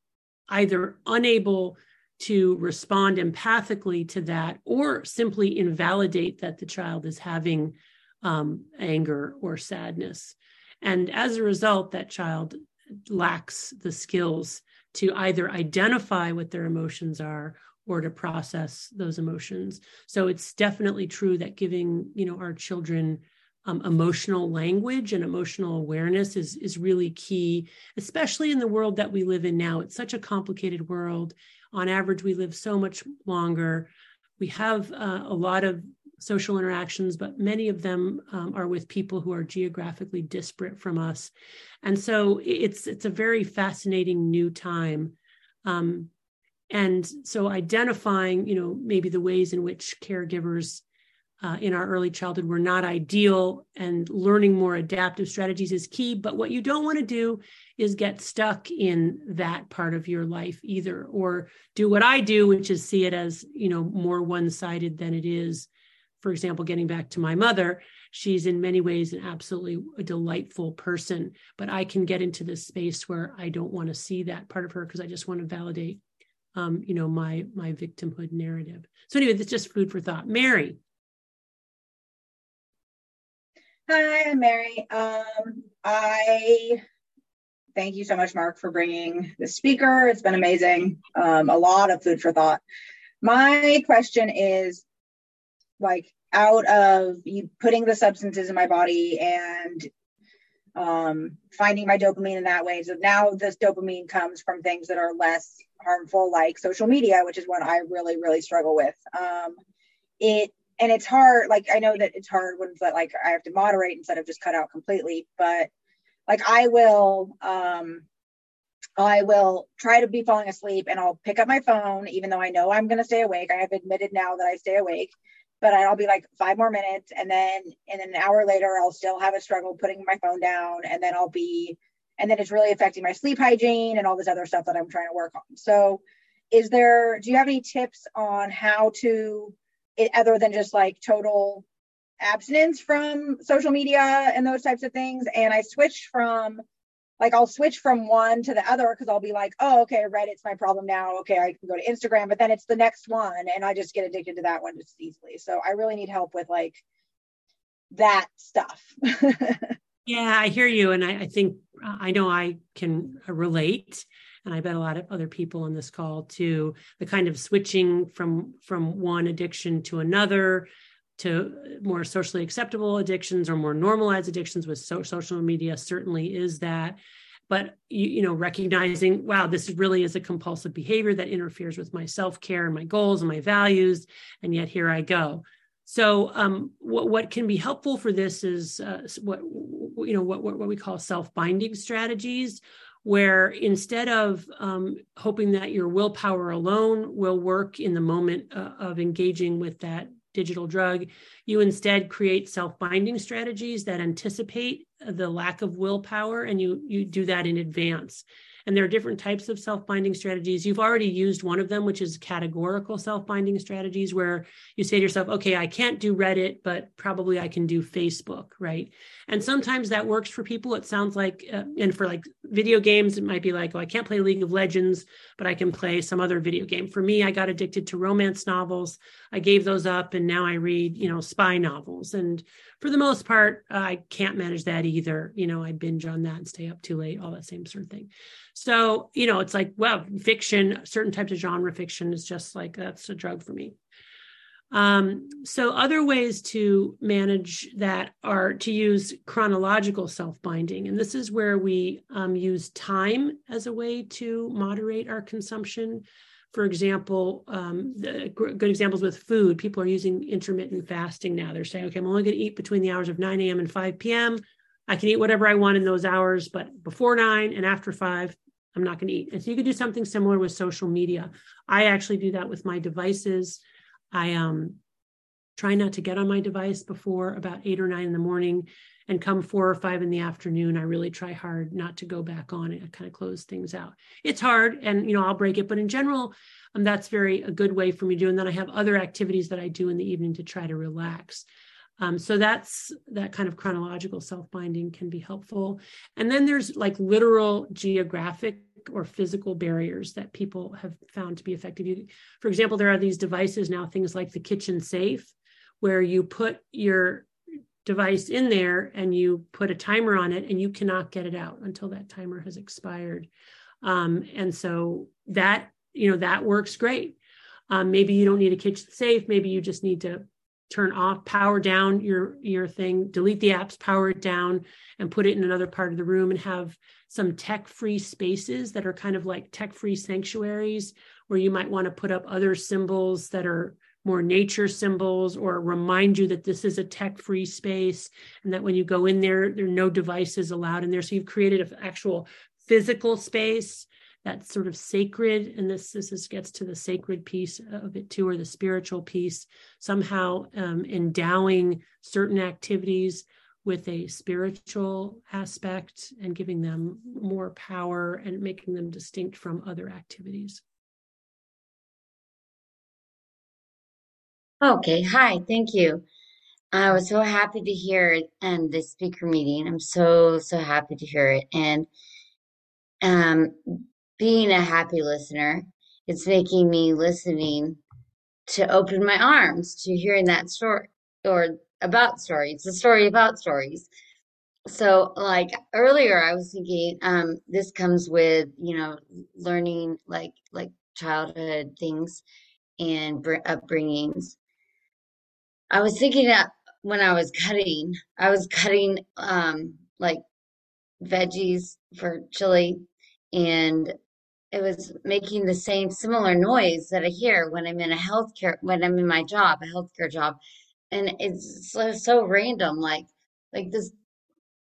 either unable to respond empathically to that or simply invalidate that the child is having um, anger or sadness. And as a result, that child lacks the skills to either identify what their emotions are or to process those emotions. So it's definitely true that giving, you know, our children um, emotional language and emotional awareness is is really key, especially in the world that we live in now. It's such a complicated world. On average, we live so much longer. We have uh, a lot of social interactions, but many of them um, are with people who are geographically disparate from us, and so it's it's a very fascinating new time. Um, and so identifying, you know, maybe the ways in which caregivers uh, in our early childhood were not ideal and learning more adaptive strategies is key. But what you don't want to do is get stuck in that part of your life either or do what i do which is see it as you know more one-sided than it is. For example getting back to my mother she's in many ways an absolutely delightful person but i can get into this space where i don't want to see that part of her because i just want to validate um, you know my my victimhood narrative so anyway that's just food for thought mary Hi, I'm Mary. Um, I thank you so much, Mark, for bringing the speaker. It's been amazing. Um, a lot of food for thought. My question is like out of you putting the substances in my body and um, finding my dopamine in that way. So now this dopamine comes from things that are less harmful, like social media, which is what I really, really struggle with. Um, it and it's hard like i know that it's hard when but like i have to moderate instead of just cut out completely but like i will um i will try to be falling asleep and i'll pick up my phone even though i know i'm going to stay awake i have admitted now that i stay awake but i'll be like five more minutes and then and an hour later i'll still have a struggle putting my phone down and then i'll be and then it's really affecting my sleep hygiene and all this other stuff that i'm trying to work on so is there do you have any tips on how to other than just like total abstinence from social media and those types of things. And I switched from like I'll switch from one to the other because I'll be like, oh, okay, Reddit's my problem now. Okay, I can go to Instagram, but then it's the next one, and I just get addicted to that one just easily. So I really need help with like that stuff. *laughs* yeah, I hear you, and I, I think Uh, I know I can uh, relate and I bet a lot of other people on this call too, the kind of switching from from one addiction to another to uh, more socially acceptable addictions or more normalized addictions with so, social media certainly is that. But you, you know recognizing wow this really is a compulsive behavior that interferes with my self-care and my goals and my values and yet here i go so um, what, what can be helpful for this is uh, what you know what, what we call self-binding strategies where instead of um, hoping that your willpower alone will work in the moment uh, of engaging with that digital drug, you instead create self-binding strategies that anticipate the lack of willpower and you you do that in advance. And there are different types of self binding strategies. You've already used one of them, which is categorical self binding strategies, where you say to yourself, okay, I can't do Reddit, but probably I can do Facebook, right? And sometimes that works for people. It sounds like, uh, and for like video games, it might be like, oh, I can't play League of Legends, but I can play some other video game. For me, I got addicted to romance novels. I gave those up, and now I read, you know, spy novels. And for the most part, I can't manage that either. You know, I binge on that and stay up too late, all that same sort of thing. So, you know, it's like, well, fiction, certain types of genre fiction is just like that's a drug for me. Um, so, other ways to manage that are to use chronological self binding. And this is where we um, use time as a way to moderate our consumption for example, um, good examples with food, people are using intermittent fasting now. They're saying, okay, I'm only going to eat between the hours of 9 a.m. and 5 p.m. I can eat whatever I want in those hours, but before nine and after five, I'm not going to eat. And so you could do something similar with social media. I actually do that with my devices. I um, try not to get on my device before about eight or nine in the morning and come four or five in the afternoon i really try hard not to go back on it i kind of close things out. It's hard and you know i'll break it but in general um, that's very a good way for me to do and then i have other activities that i do in the evening to try to relax. Um, so that's that kind of chronological self-binding can be helpful. And then there's like literal geographic or physical barriers that people have found to be effective. You, for example there are these devices now things like the kitchen safe where you put your device in there and you put a timer on it and you cannot get it out until that timer has expired. Um, and so that you know that works great. Um, maybe you don't need a kitchen safe. Maybe you just need to turn off, power down your your thing, delete the apps, power it down, and put it in another part of the room and have some tech-free spaces that are kind of like tech-free sanctuaries where you might want to put up other symbols that are more nature symbols or remind you that this is a tech-free space and that when you go in there, there are no devices allowed in there. So you've created an actual physical space that's sort of sacred and this this is, gets to the sacred piece of it too or the spiritual piece somehow um, endowing certain activities with a spiritual aspect and giving them more power and making them distinct from other activities okay hi thank you i was so happy to hear it and the speaker meeting i'm so so happy to hear it and um being a happy listener, it's making me listening to open my arms to hearing that story or about stories. A story about stories. So like earlier I was thinking um this comes with, you know, learning like like childhood things and upbringings. I was thinking that when I was cutting, I was cutting um like veggies for chili and it was making the same similar noise that I hear when I'm in a healthcare when I'm in my job, a healthcare job. And it's so, so random, like like this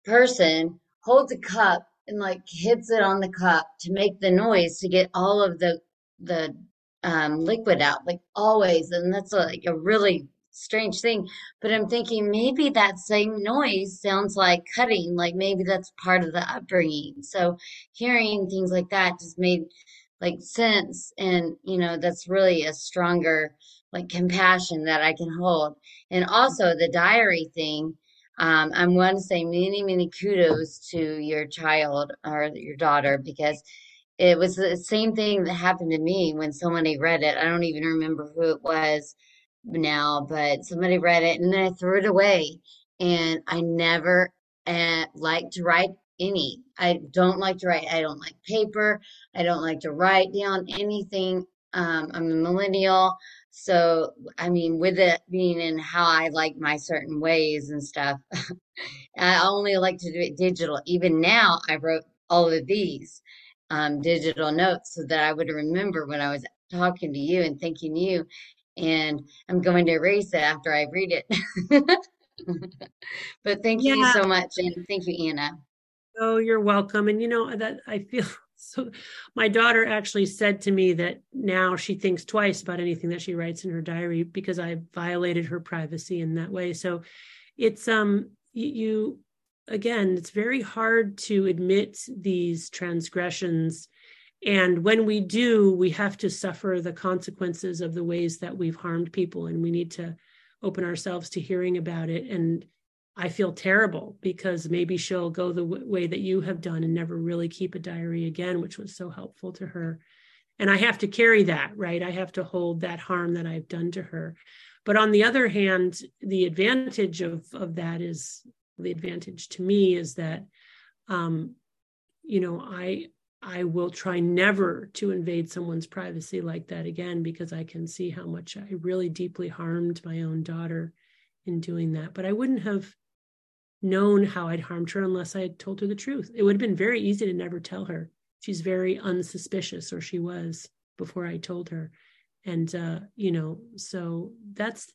person holds a cup and like hits it on the cup to make the noise to get all of the the um, liquid out, like always. And that's like a really strange thing. But I'm thinking maybe that same noise sounds like cutting, like maybe that's part of the upbringing. So hearing things like that just made like sense. And, you know, that's really a stronger like compassion that I can hold. And also the diary thing. Um, I want to say many, many kudos to your child or your daughter because it was the same thing that happened to me when somebody read it. I don't even remember who it was now, but somebody read it and then I threw it away. And I never uh, liked to write any. I don't like to write. I don't like paper. I don't like to write down anything. Um, I'm a millennial. So, I mean, with it being in how I like my certain ways and stuff, *laughs* I only like to do it digital. Even now, I wrote all of these um, digital notes so that I would remember when I was talking to you and thanking you and I'm going to erase it after I read it. *laughs* but thank yeah. you so much, and thank you, Anna. Oh, you're welcome. And you know that I feel *laughs* so. My daughter actually said to me that now she thinks twice about anything that she writes in her diary because I violated her privacy in that way. So it's um you again, it's very hard to admit these transgressions and when we do, we have to suffer the consequences of the ways that we've harmed people, and we need to open ourselves to hearing about it. And I feel terrible because maybe she'll go the w- way that you have done and never really keep a diary again, which was so helpful to her. And I have to carry that, right? I have to hold that harm that I've done to her. But on the other hand, the advantage of, of that is the advantage to me is that, um, you know, I I will try never to invade someone's privacy like that again because I can see how much I really deeply harmed my own daughter in doing that. But I wouldn't have known how I'd harmed her unless I had told her the truth. It would have been very easy to never tell her. She's very unsuspicious, or she was before I told her. And uh, you know, so that's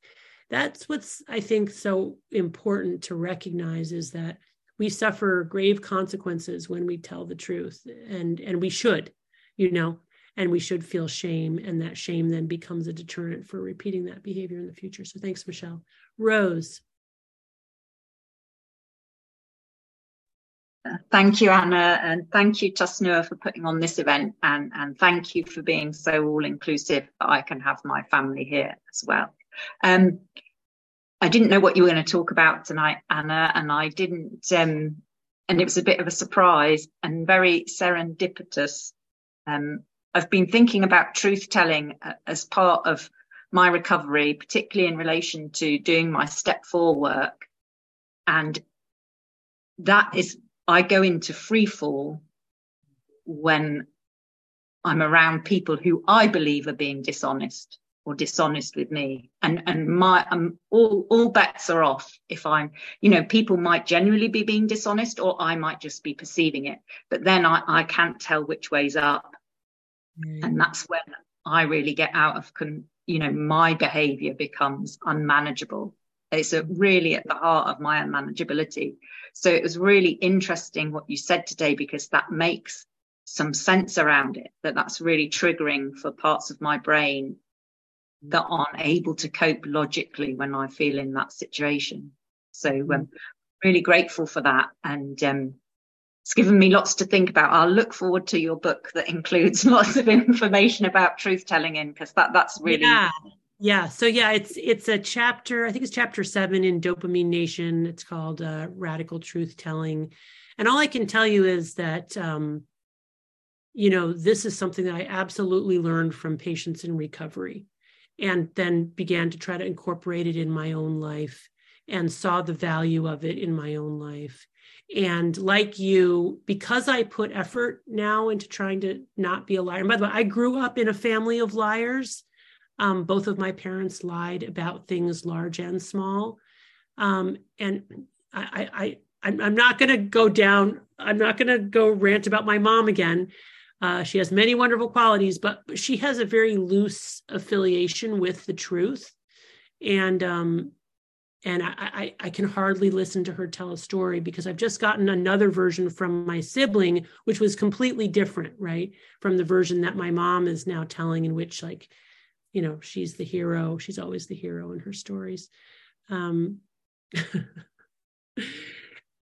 that's what's I think so important to recognize is that we suffer grave consequences when we tell the truth and and we should you know and we should feel shame and that shame then becomes a deterrent for repeating that behavior in the future. So thanks michelle. Rose. Thank you, Anna, and thank you, Tús Nua, for putting on this event, and, and thank you for being so all inclusive I can have my family here as well. Um, I didn't know what you were going to talk about tonight, Anna, and I didn't, um, and it was a bit of a surprise and very serendipitous. Um, I've been thinking about truth telling uh, as part of my recovery, particularly in relation to doing my step four work. And that is, I go into free fall when I'm around people who I believe are being dishonest or dishonest with me. And and my um, all all bets are off if i'm you know people might genuinely be being dishonest or i might just be perceiving it. But then i i can't tell which way's up. Mm. and that's when i really get out of con you know my behavior becomes unmanageable. It's really at the heart of my unmanageability. So it was really interesting what you said today because that makes some sense around it that that's really triggering for parts of my brain that aren't able to cope logically when I feel in that situation. So I'm um, really grateful for that. And um, it's given me lots to think about. I'll look forward to your book that includes *laughs* lots of information about truth telling in because that that's really yeah. Yeah. So yeah, it's it's a chapter, I think it's chapter seven in Dopamine Nation. It's called uh, Radical Truth Telling. And all I can tell you is that um, you know, this is something that I absolutely learned from patients in recovery and then began to try to incorporate it in my own life and saw the value of it in my own life. And like you, because I put effort now into trying to not be a liar. And by the way, I grew up in a family of liars. Um, both of my parents lied about things large and small. Um, and I, I, I, I'm not going to go down. I'm not going to go rant about my mom again uh, she has many wonderful qualities, but she has a very loose affiliation with the truth, and um, and I, I, I can hardly listen to her tell a story because I've just gotten another version from my sibling, which was completely different, right, from the version that my mom is now telling, in which like, you know, she's the hero. She's always the hero in her stories. Um, *laughs*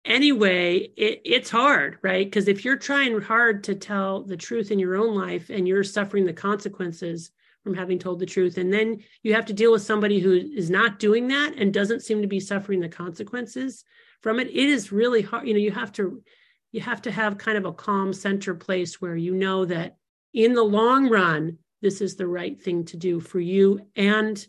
anyway, it, it's hard, right? Because if you're trying hard to tell the truth in your own life and you're suffering the consequences from having told the truth, and then you have to deal with somebody who is not doing that and doesn't seem to be suffering the consequences from it, it is really hard. You know, you have to you have to have kind of a calm center place where you know that in the long run, this is the right thing to do for you and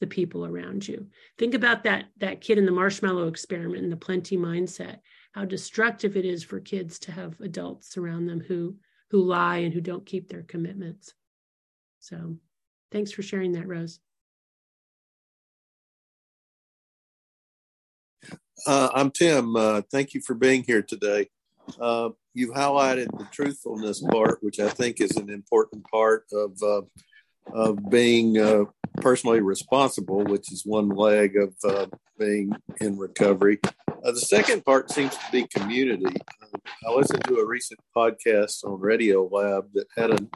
the people around you. Think about that that kid in the marshmallow experiment and the plenty mindset. How destructive it is for kids to have adults around them who who lie and who don't keep their commitments. So, thanks for sharing that, Rose. Uh, I'm Tim. Uh, thank you for being here today. Uh, you've highlighted the truthfulness part, which I think is an important part of uh, of being uh, personally responsible, which is one leg of uh, being in recovery. Uh, the second part seems to be community. Uh, I listened to a recent podcast on Radiolab that had an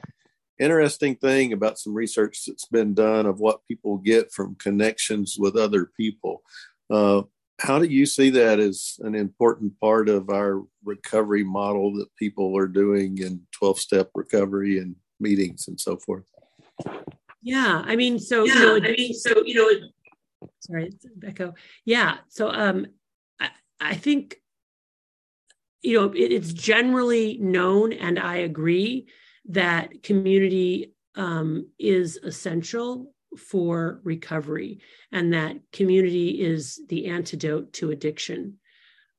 interesting thing about some research that's been done of what people get from connections with other people. Uh, how do you see that as an important part of our recovery model that people are doing in 12 step recovery and meetings and so forth? Yeah, I mean, so yeah, you know, I mean, so you know, sorry, echo. Yeah, so um, I, I think you know it, it's generally known, and I agree that community um, is essential for recovery, and that community is the antidote to addiction.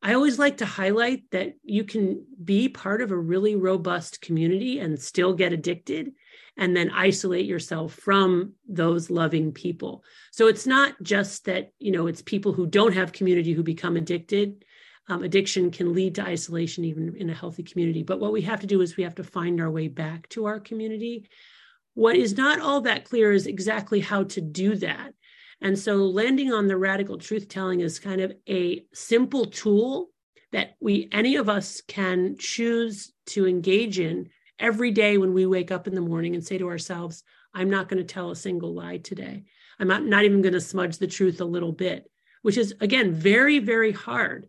I always like to highlight that you can be part of a really robust community and still get addicted and then isolate yourself from those loving people. So it's not just that, you know, it's people who don't have community who become addicted. Um, addiction can lead to isolation even in a healthy community. But what we have to do is we have to find our way back to our community. What is not all that clear is exactly how to do that. And so landing on the radical truth telling is kind of a simple tool that we any of us can choose to engage in every day when we wake up in the morning and say to ourselves, I'm not going to tell a single lie today. I'm not, not even going to smudge the truth a little bit, which is, again, very, very hard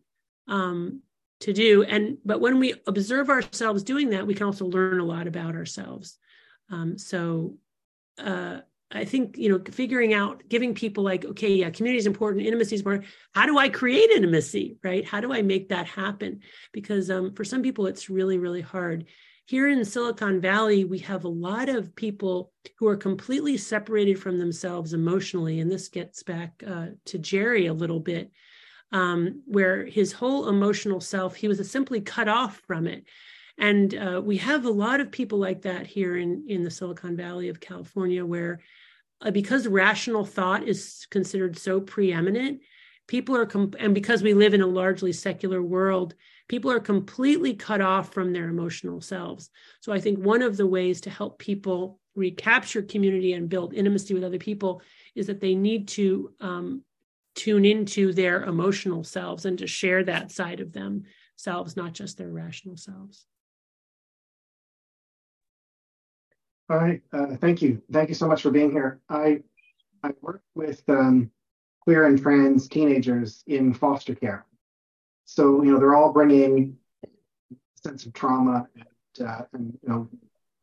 um, to do. And, but when we observe ourselves doing that, we can also learn a lot about ourselves. Um, so, uh, I think you know figuring out giving people like okay yeah community is important intimacy is important how do I create intimacy right how do I make that happen because um, for some people it's really really hard here in Silicon Valley, we have a lot of people who are completely separated from themselves emotionally. And this gets back uh, to Jerry a little bit, um, where his whole emotional self, he was simply cut off from it. And uh, we have a lot of people like that here in, in the Silicon Valley of California, where uh, because rational thought is considered so preeminent people are com- and because we live in a largely secular world people are completely cut off from their emotional selves. So i think one of the ways to help people recapture community and build intimacy with other people is that they need to um, tune into their emotional selves and to share that side of themselves not just their rational selves. All right uh, thank you. Thank you so much for being here. I i work with um, queer and trans teenagers in foster care. So, you know, they're all bringing a sense of trauma and, uh, and you know,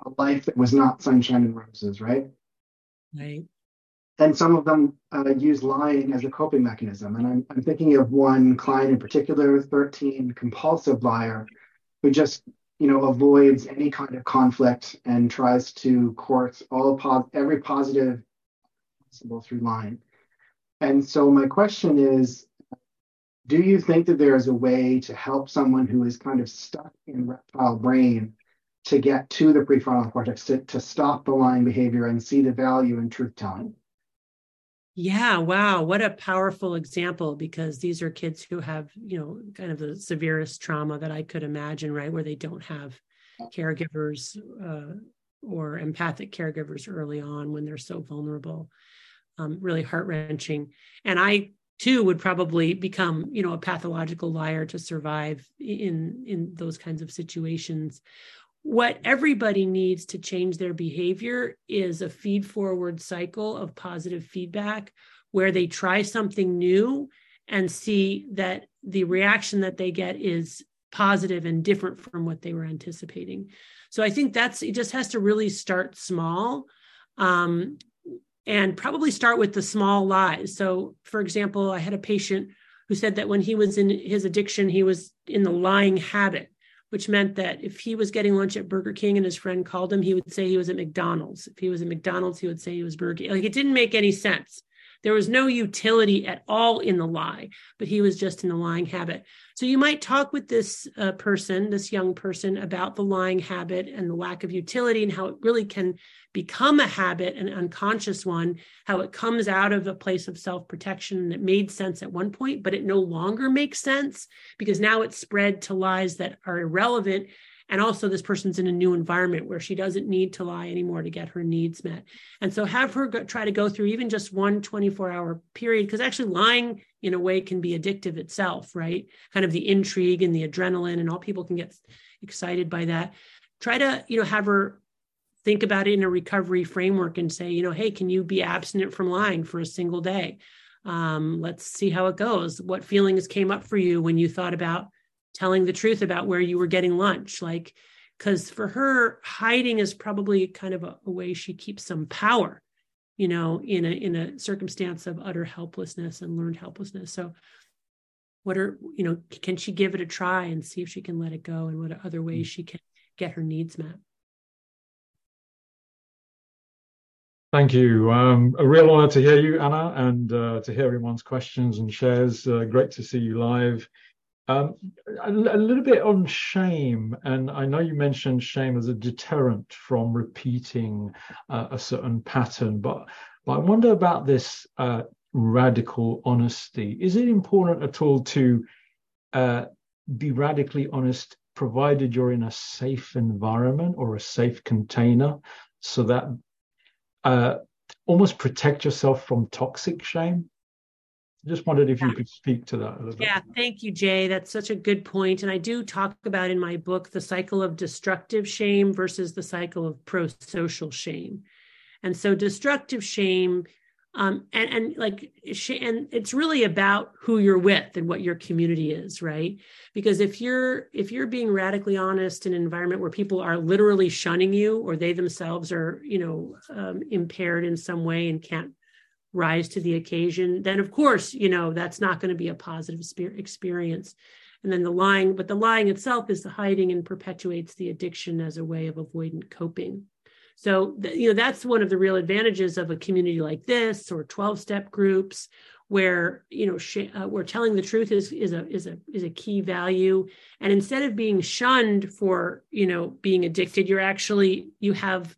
a life that was not sunshine and roses, right? Right. And some of them uh, use lying as a coping mechanism. And I'm, I'm thinking of one client in particular, 13, compulsive liar, who just, you know, avoids any kind of conflict and tries to court all po- every positive possible through lying. And so my question is, do you think that there is a way to help someone who is kind of stuck in reptile brain to get to the prefrontal cortex to, to stop the lying behavior and see the value in truth telling? Yeah, wow, what a powerful example because these are kids who have, you know, kind of the severest trauma that I could imagine, right? Where they don't have caregivers uh, or empathic caregivers early on when they're so vulnerable um, really heart wrenching. And I too would probably become, you know, a pathological liar to survive in in those kinds of situations. What everybody needs to change their behavior is a feed forward cycle of positive feedback where they try something new and see that the reaction that they get is positive and different from what they were anticipating. So I think that's it just has to really start small. Um, and probably start with the small lies. So, for example, I had a patient who said that when he was in his addiction, he was in the lying habit, which meant that if he was getting lunch at Burger King and his friend called him, he would say he was at McDonald's. If he was at McDonald's, he would say he was Burger King. Like it didn't make any sense. There was no utility at all in the lie, but he was just in the lying habit. So you might talk with this uh, person, this young person, about the lying habit and the lack of utility and how it really can become a habit, an unconscious one, how it comes out of a place of self protection and it made sense at one point, but it no longer makes sense because now it's spread to lies that are irrelevant and also this person's in a new environment where she doesn't need to lie anymore to get her needs met. And so have her go, try to go through even just one 24 hour period because actually lying in a way can be addictive itself right? Kind of the intrigue and the adrenaline and all people can get excited by that. Try to you know have her think about it in a recovery framework and say you know hey can you be abstinent from lying for a single day? Um, let's see how it goes. What feelings came up for you when you thought about telling the truth about where you were getting lunch like because for her hiding is probably kind of a, a, way she keeps some power you know in a in a circumstance of utter helplessness and learned helplessness so what are you know can she give it a try and see if she can let it go and what other ways she can get her needs met Thank you. Um, a real honor to hear you, Anna, and uh, to hear everyone's questions and shares. Uh, great to see you live um, a, a, little bit on shame, and I know you mentioned shame as a deterrent from repeating uh, a certain pattern, but, but I wonder about this uh, radical honesty. Is it important at all to uh, be radically honest, provided you're in a safe environment or a safe container, so that uh, almost protect yourself from toxic shame? Just wondered if you could speak to that a little yeah, bit. thank you, Jay. That's such a good point. And I do talk about in my book the cycle of destructive shame versus the cycle of pro social shame. And so, destructive shame, um, and, and like, and it's really about who you're with and what your community is, right? Because if you're if you're being radically honest in an environment where people are literally shunning you, or they themselves are, you know, um, impaired in some way and can't rise to the occasion, then of course, you know, that's not going to be a positive experience. And then the lying, but the lying itself is the hiding and perpetuates the addiction as a way of avoidant coping. So, you know, that's one of the real advantages of a community like this or 12 step groups where, you know, sh- uh, where telling the truth is, is a, is a, is a key value. And instead of being shunned for, you know, being addicted, you're actually, you have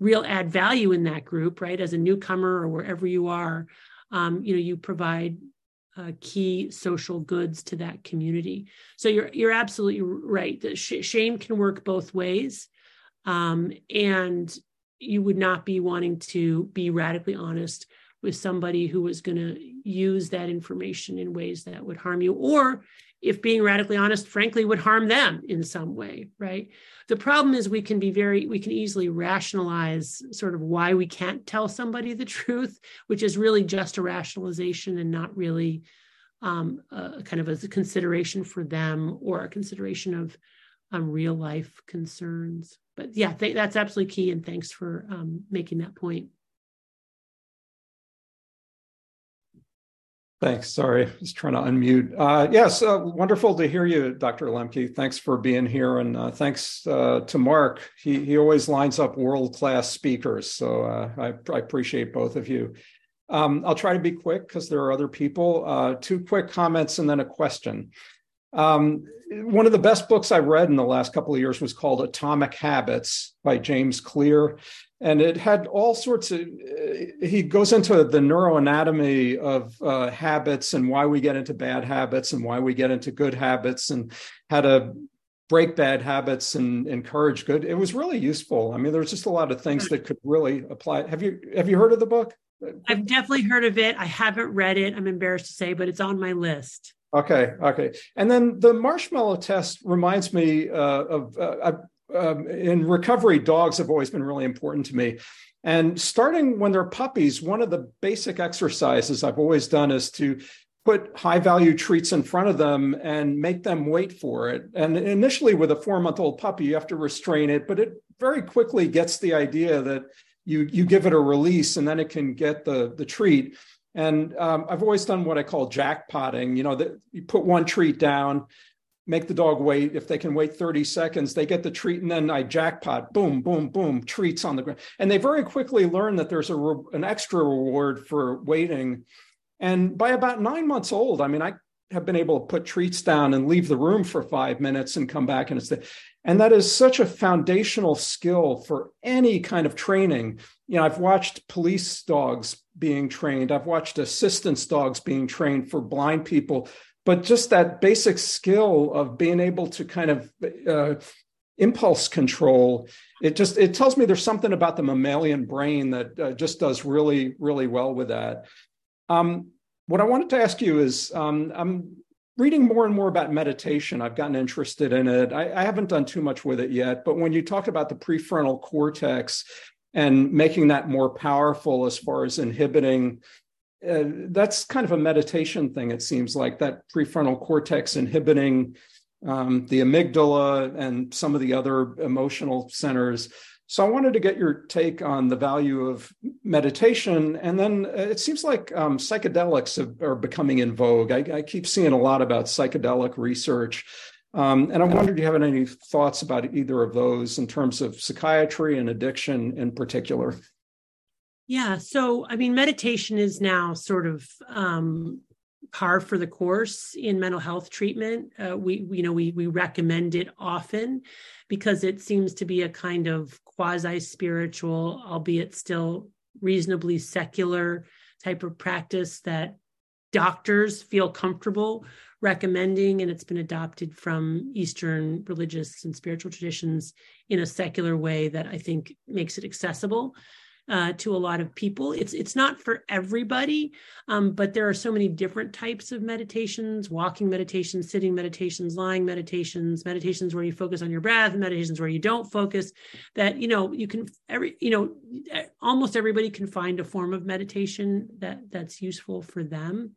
real add value in that group, right? As a newcomer or wherever you are, um, you know, you provide uh, key social goods to that community. So you're you're absolutely right. That sh- shame can work both ways, um, and you would not be wanting to be radically honest with somebody who was going to use that information in ways that would harm you, or if being radically honest, frankly, would harm them in some way, right? The problem is we can be very, we can easily rationalize sort of why we can't tell somebody the truth, which is really just a rationalization and not really um, a, kind of a consideration for them or a consideration of um, real life concerns. But yeah, th- that's absolutely key. And thanks for um, making that point. Thanks. Sorry, just trying to unmute. Uh, yes, uh, wonderful to hear you, Dr. Lembke. Thanks for being here, and uh, thanks uh, to Mark. He he always lines up world class speakers, so uh, I, I, appreciate both of you. Um, I'll try to be quick because there are other people. Uh, two quick comments and then a question. Um, one of the best books I read in the last couple of years was called Atomic Habits by James Clear. And it had all sorts of uh, he goes into the neuroanatomy of uh, habits and why we get into bad habits and why we get into good habits and how to break bad habits and encourage good. It was really useful. I mean there's just a lot of things that could really apply. Have you have you heard of the book? I've definitely heard of it. I haven't read it. I'm embarrassed to say but it's on my list Okay, okay. And then the marshmallow test reminds me uh, of uh, um, in recovery, dogs have always been really important to me. And starting when they're puppies, one of the basic exercises I've always done is to put high value treats in front of them and make them wait for it. And initially, with a four month old puppy, you have to restrain it, but it very quickly gets the idea that you you give it a release and then it can get the the treat. And um, I've always done what I call jackpotting. You know, that you put one treat down, make the dog wait. If they can wait 30 seconds, they get the treat, and then I jackpot, boom, boom, boom, treats on the ground. And they very quickly learn that there's a re- an extra reward for waiting. And by about nine months old, I mean, I have been able to put treats down and leave the room for five minutes and come back and it's the, and that is such a foundational skill for any kind of training. You know i've watched police dogs being trained. I've watched assistance dogs being trained for blind people. But just that basic skill of being able to kind of uh, impulse control it just it tells me there's something about the mammalian brain that uh, just does really really well with that. Um, what i wanted to ask you is um, i'm reading more and more about meditation i've gotten interested in it I, I haven't done too much with it yet but when you talk about the prefrontal cortex and making that more powerful as far as inhibiting uh, that's kind of a meditation thing, it seems like that prefrontal cortex inhibiting um, the amygdala and some of the other emotional centers. So I wanted to get your take on the value of meditation. And then uh, it seems like um, psychedelics have, are becoming in vogue. I, I, keep seeing a lot about psychedelic research. Um, and I wondered, do you have any thoughts about either of those in terms of psychiatry and addiction in particular? Yeah. So, I mean, meditation is now sort of um, par for the course in mental health treatment. Uh, we, you know, we we recommend it often because it seems to be a kind of quasi spiritual, albeit still reasonably secular type of practice that doctors feel comfortable recommending, and it's been adopted from Eastern religious and spiritual traditions in a secular way that I think makes it accessible uh, to a lot of people. It's it's not for everybody, um, but there are so many different types of meditations: walking meditations, sitting meditations, lying meditations, meditations where you focus on your breath, meditations where you don't focus. That you know you can every you know almost everybody can find a form of meditation that that's useful for them.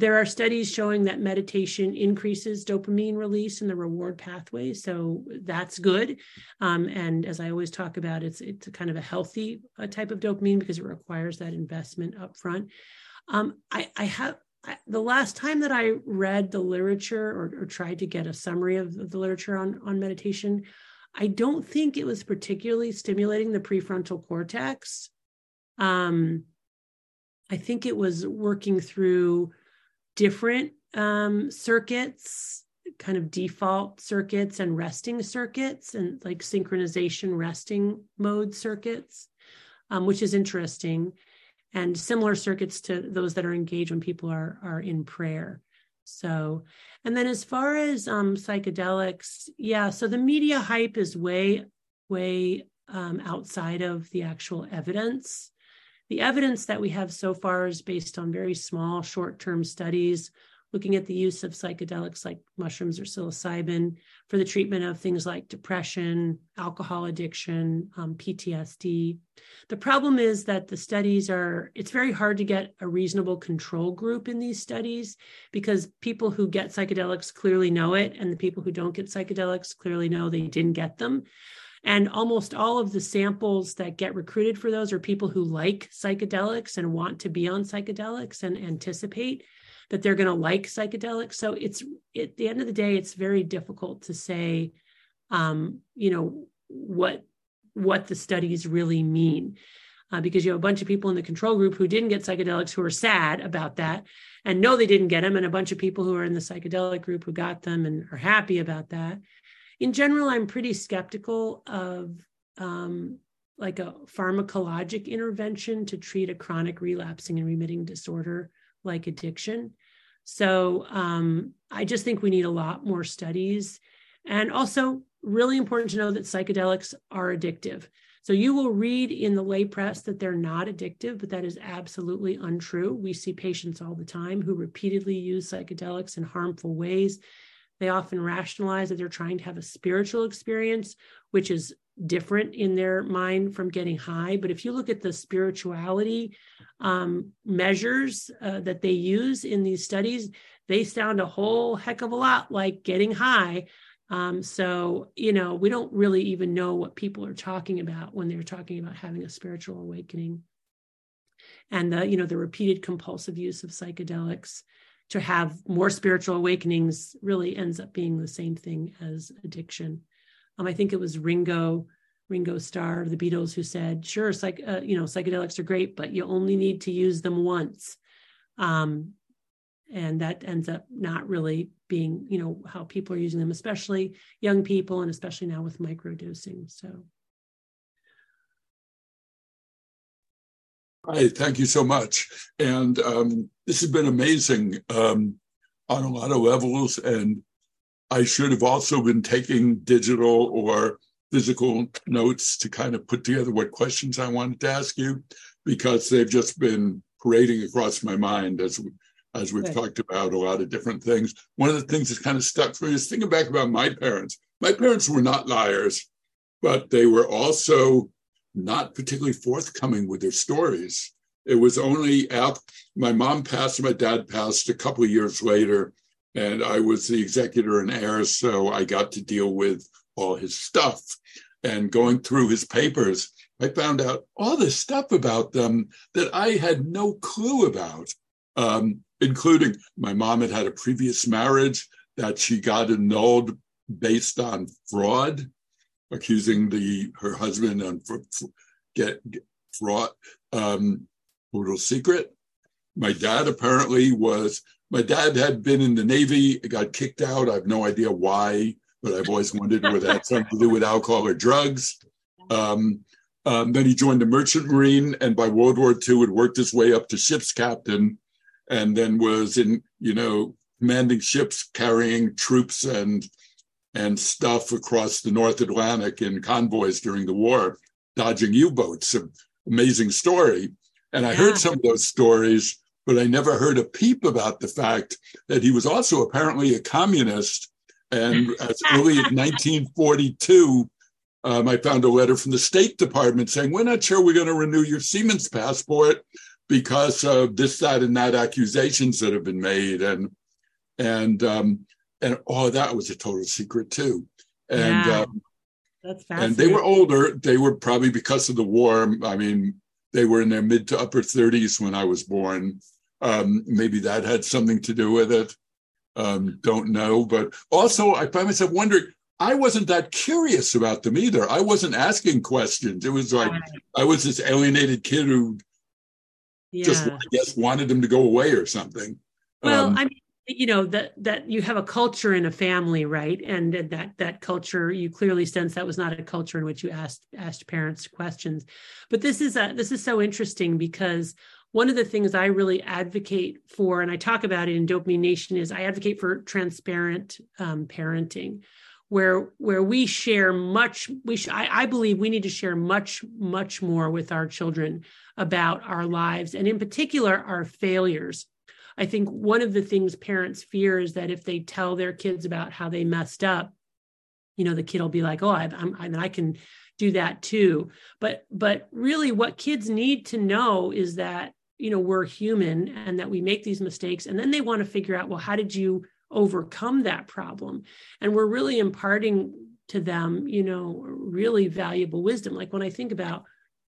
There are studies showing that meditation increases dopamine release in the reward pathway, so that's good. Um, and as I always talk about, it's it's kind of a healthy uh, type of dopamine because it requires that investment up front. Um, I, I have I, the last time that I read the literature or, or tried to get a summary of, of the literature on on meditation, I don't think it was particularly stimulating the prefrontal cortex. Um, I think it was working through different um, circuits kind of default circuits and resting circuits and like synchronization resting mode circuits, um, which is interesting, and similar circuits to those that are engaged when people are are in prayer. So, and then as far as um, psychedelics, yeah, so the media hype is way, way um, outside of the actual evidence. The evidence that we have so far is based on very small short term studies looking at the use of psychedelics like mushrooms or psilocybin for the treatment of things like depression, alcohol addiction, um, PTSD. The problem is that the studies are, it's very hard to get a reasonable control group in these studies because people who get psychedelics clearly know it, and the people who don't get psychedelics clearly know they didn't get them. And almost all of the samples that get recruited for those are people who like psychedelics and want to be on psychedelics and anticipate that they're going to like psychedelics. So it's at the end of the day, it's very difficult to say, um, you know, what what the studies really mean. Uh, because you have a bunch of people in the control group who didn't get psychedelics who are sad about that and know they didn't get them, and a bunch of people who are in the psychedelic group who got them and are happy about that. In general, I'm pretty skeptical of um, like a pharmacologic intervention to treat a chronic relapsing and remitting disorder like addiction. So um, I just think we need a lot more studies. And also, really important to know that psychedelics are addictive. So you will read in the lay press that they're not addictive, but that is absolutely untrue. We see patients all the time who repeatedly use psychedelics in harmful ways. They often rationalize that they're trying to have a spiritual experience, which is different in their mind from getting high. But if you look at the spirituality um, measures uh, that they use in these studies, they sound a whole heck of a lot like getting high. Um, so, you know, we don't really even know what people are talking about when they're talking about having a spiritual awakening. And the, you know, the repeated compulsive use of psychedelics to have more spiritual awakenings really ends up being the same thing as addiction. Um, I think it was Ringo Ringo Starr of the Beatles who said, "Sure, psych, uh, you know, psychedelics are great, but you only need to use them once." Um, and that ends up not really being, you know, how people are using them, especially young people, and especially now with microdosing. So. Hi, thank you so much. And um, this has been amazing um, on a lot of levels. And I should have also been taking digital or physical notes to kind of put together what questions I wanted to ask you because they've just been parading across my mind as as we've talked about a lot of different things. One of the things that's kind of stuck for me is thinking back about my parents. My parents were not liars, but they were also not particularly forthcoming with their stories. It was only after my mom passed, my dad passed a couple of years later, and I was the executor and heir, so I got to deal with all his stuff. And going through his papers, I found out all this stuff about them that I had no clue about, um, including my mom had had a previous marriage that she got annulled based on fraud, accusing the her husband on get, get fraud, um, total secret. My dad apparently was. My dad had been in the Navy, got kicked out. I have no idea why but I've always wondered whether that had something to do with alcohol or drugs. Um, um, then he joined the Merchant Marine, and by World War II, had worked his way up to ship's captain, and then was in, you know, commanding ships carrying troops and and stuff across the North Atlantic in convoys during the war, dodging U-boats. Amazing story. And I yeah. heard some of those stories, but I never heard a peep about the fact that he was also apparently a communist and *laughs* as early as 1942, um, I found a letter from the State Department saying, We're not sure we're going to renew your seaman's passport because of this, that, and that accusations that have been made. And, and, um, and oh, that was a total secret too. And, yeah. um, that's and they were older. They were probably because of the war. I mean, they were in their mid to upper 30s when I was born. Um, maybe that had something to do with it um, don't know. But also, I find myself wondering. I wasn't that curious about them either. I wasn't asking questions. It was like I was this alienated kid who yeah. just, I guess, wanted them to go away or something. Well, um, I mean, you know that that you have a culture in a family right? And that that culture you clearly sense that was not a culture in which you asked asked parents questions. But this is a this is so interesting because one of the things i really advocate for and i talk about it in dopamine nation is i advocate for transparent um, parenting where where we share much we sh- I, I believe we need to share much much more with our children about our lives and in particular our failures I think one of the things parents fear is that if they tell their kids about how they messed up, you know, the kid will be like, "Oh, I, I'm, I, mean, I can do that too." But, but really, what kids need to know is that you know we're human and that we make these mistakes, and then they want to figure out, well, how did you overcome that problem? And we're really imparting to them, you know, really valuable wisdom. Like when I think about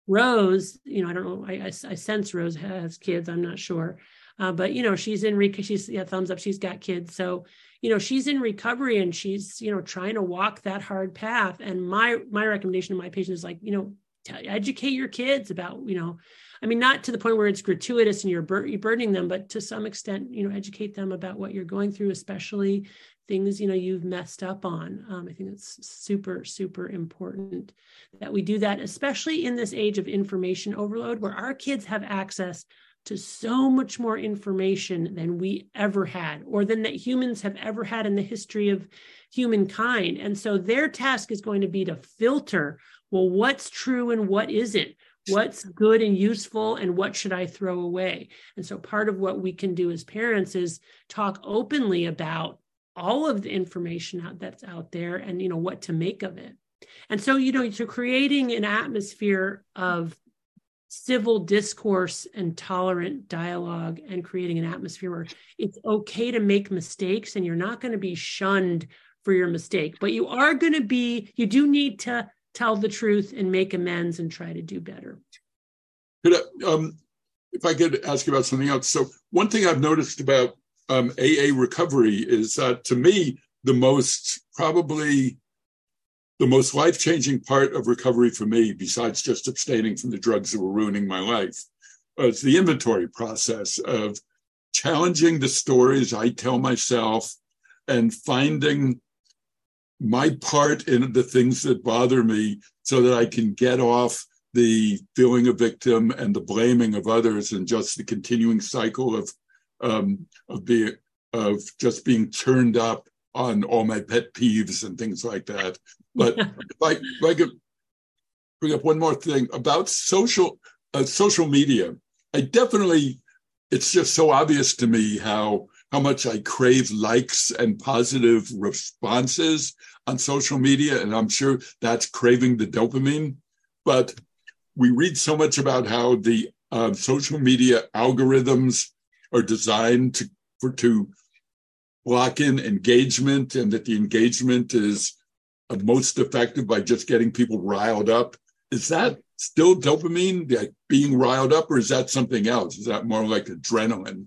Rose, you know, I don't know, I, I, I sense Rose has kids. I'm not sure uh, but you know, she's in rec- she's yeah, thumbs up. She's got kids, so you know she's in recovery and she's you know trying to walk that hard path. And my my recommendation to my patients is like you know t- educate your kids about you know I mean, not to the point where it's gratuitous and you're, bur- you're burdening them, but to some extent, you know, educate them about what you're going through, especially things, you know, you've messed up on. Um, I think it's super, super important that we do that, especially in this age of information overload where our kids have access to so much more information than we ever had, or than that humans have ever had in the history of humankind. And so their task is going to be to filter well, what's true and what isn't? What's good and useful, and what should I throw away? And so, part of what we can do as parents is talk openly about all of the information out, that's out there and you know what to make of it and so you know so creating an atmosphere of civil discourse and tolerant dialogue and creating an atmosphere where it's okay to make mistakes and you're not going to be shunned for your mistake but you are going to be you do need to tell the truth and make amends and try to do better. Could I, um, if i could ask you about something else. So one thing i've noticed about um, aa recovery is that to me the most probably the most life changing part of recovery for me, besides just abstaining from the drugs that were ruining my life, was the inventory process of challenging the stories I tell myself and finding my part in the things that bother me so that I can get off the feeling a victim and the blaming of others and just the continuing cycle of um, of being of just being turned up on all my pet peeves and things like that. But *laughs* like, like, bring up one more thing about social uh, social media. I definitely, it's just so obvious to me how how much I crave likes and positive responses on social media, and I'm sure that's craving the dopamine. But we read so much about how the uh, social media algorithms are designed to for to lock in engagement, and that the engagement is most effective by just getting people riled up. Is that still dopamine, like being riled up, or is that something else? Is that more like adrenaline?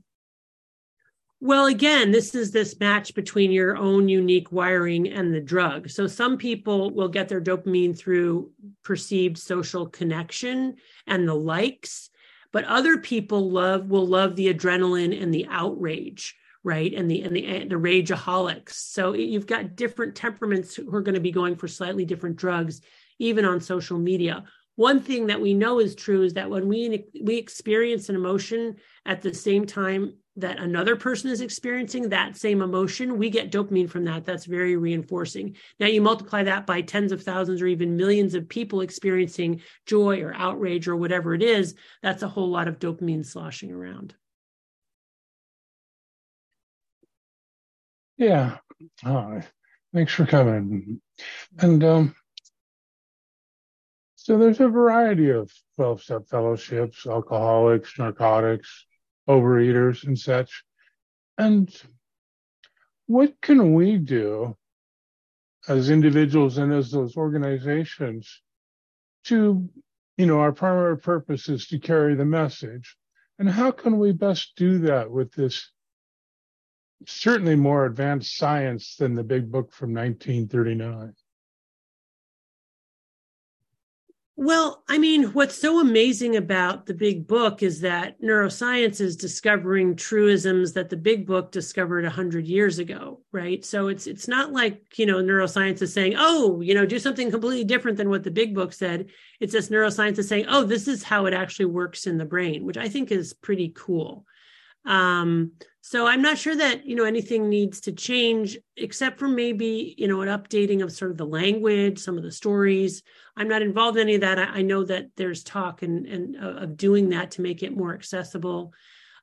Well, again, this is this match between your own unique wiring and the drug. So, some people will get their dopamine through perceived social connection and the likes, but other people love will love the adrenaline and the outrage right? And the and the the rageaholics. So you've got different temperaments who are going to be going for slightly different drugs even on social media. One thing that we know is true is that when we we experience an emotion at the same time that another person is experiencing that same emotion we get dopamine from that. That's very reinforcing. Now you multiply that by tens of thousands or even millions of people experiencing joy or outrage or whatever it is that's a whole lot of dopamine sloshing around Yeah. Thanks for coming. And um, so there's a variety of 12 step fellowships, alcoholics, narcotics, overeaters, and such. And what can we do as individuals and as those organizations to, you know, our primary purpose is to carry the message. And how can we best do that with this certainly more advanced science than the big book from 1939. Well, I mean, what's so amazing about the big book is that neuroscience is discovering truisms that the big book discovered 100 years ago, right? So it's it's not like, you know, neuroscience is saying, "Oh, you know, do something completely different than what the big book said." It's just neuroscience is saying, "Oh, this is how it actually works in the brain," which I think is pretty cool. Um, so I'm not sure that you know anything needs to change, except for maybe you know an updating of sort of the language, some of the stories. I'm not involved in any of that. I, I know that there's talk and and uh, of doing that to make it more accessible.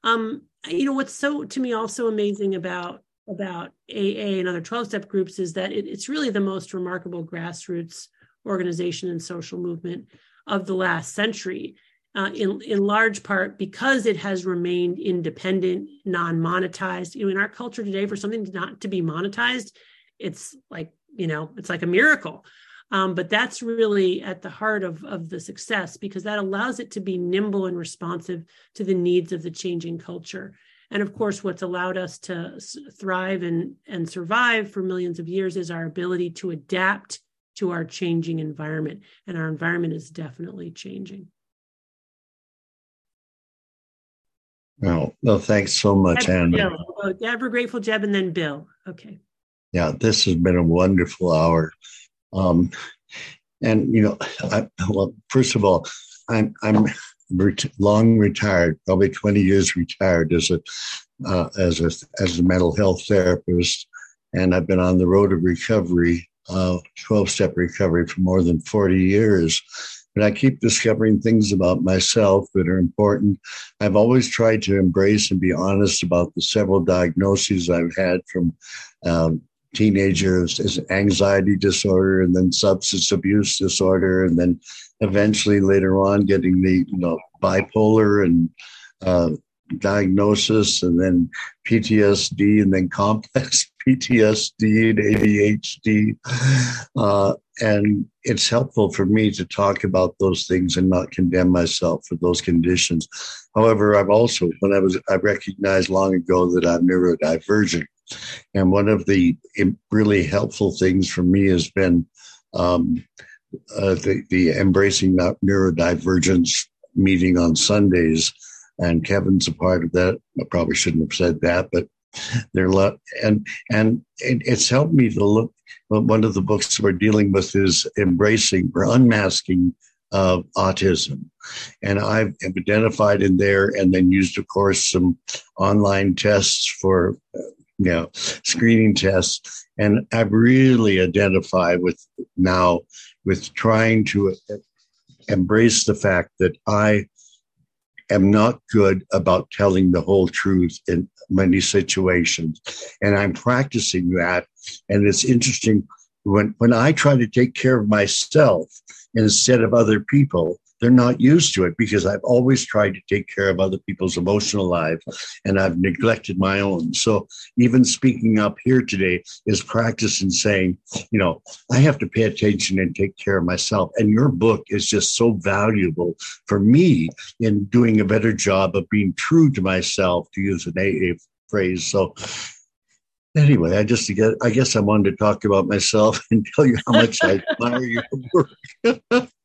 Um, you know what's so to me also amazing about about AA and other 12 step groups is that it, it's really the most remarkable grassroots organization and social movement of the last century uh, in in large part because it has remained independent, non-monetized. You know, in our culture today, for something not to be monetized, it's like you know, it's like a miracle. Um, but that's really at the heart of of the success because that allows it to be nimble and responsive to the needs of the changing culture. And of course, what's allowed us to thrive and and survive for millions of years is our ability to adapt to our changing environment, and our environment is definitely changing. No, no, thanks so much, Anne. Oh, ever grateful, Jeb, and then Bill. Okay. Yeah, this has been a wonderful hour. Um, and you know, I, well, first of all, I'm I'm ret- long retired, probably 20 years retired as a uh, as a as a mental health therapist, and I've been on the road of recovery, uh, 12 step recovery for more than 40 years. But I keep discovering things about myself that are important. I've always tried to embrace and be honest about the several diagnoses I've had from um, teenagers as anxiety disorder and then substance abuse disorder and then eventually later on getting the you know bipolar and uh, diagnosis and then PTSD and then complex *laughs* PTSD and ADHD. Uh, and it's helpful for me to talk about those things and not condemn myself for those conditions. However, I've also, when I was, I recognized long ago that I'm neurodivergent. And one of the really helpful things for me has been um, uh, the, the embracing neurodivergence meeting on Sundays and Kevin's a part of that. I probably shouldn't have said that, but *laughs* they're lo- and and it, it's helped me to look. One of the books we're dealing with is embracing or unmasking of autism, and I've identified in there, and then used, of course, some online tests for. You know, screening tests, and I've really identified with now with trying to embrace the fact that I am not good about telling the whole truth in many situations. And I'm practicing that. And it's interesting when, when I try to take care of myself instead of other people, they're not used to it because I've always tried to take care of other people's emotional lives and I've neglected my own. So even speaking up here today is practice in saying, you know, I have to pay attention and take care of myself. And your book is just so valuable for me in doing a better job of being true to myself, to use an AA phrase. So anyway, I just I guess I wanted to talk about myself *laughs* and tell you how much I admire your work. *laughs*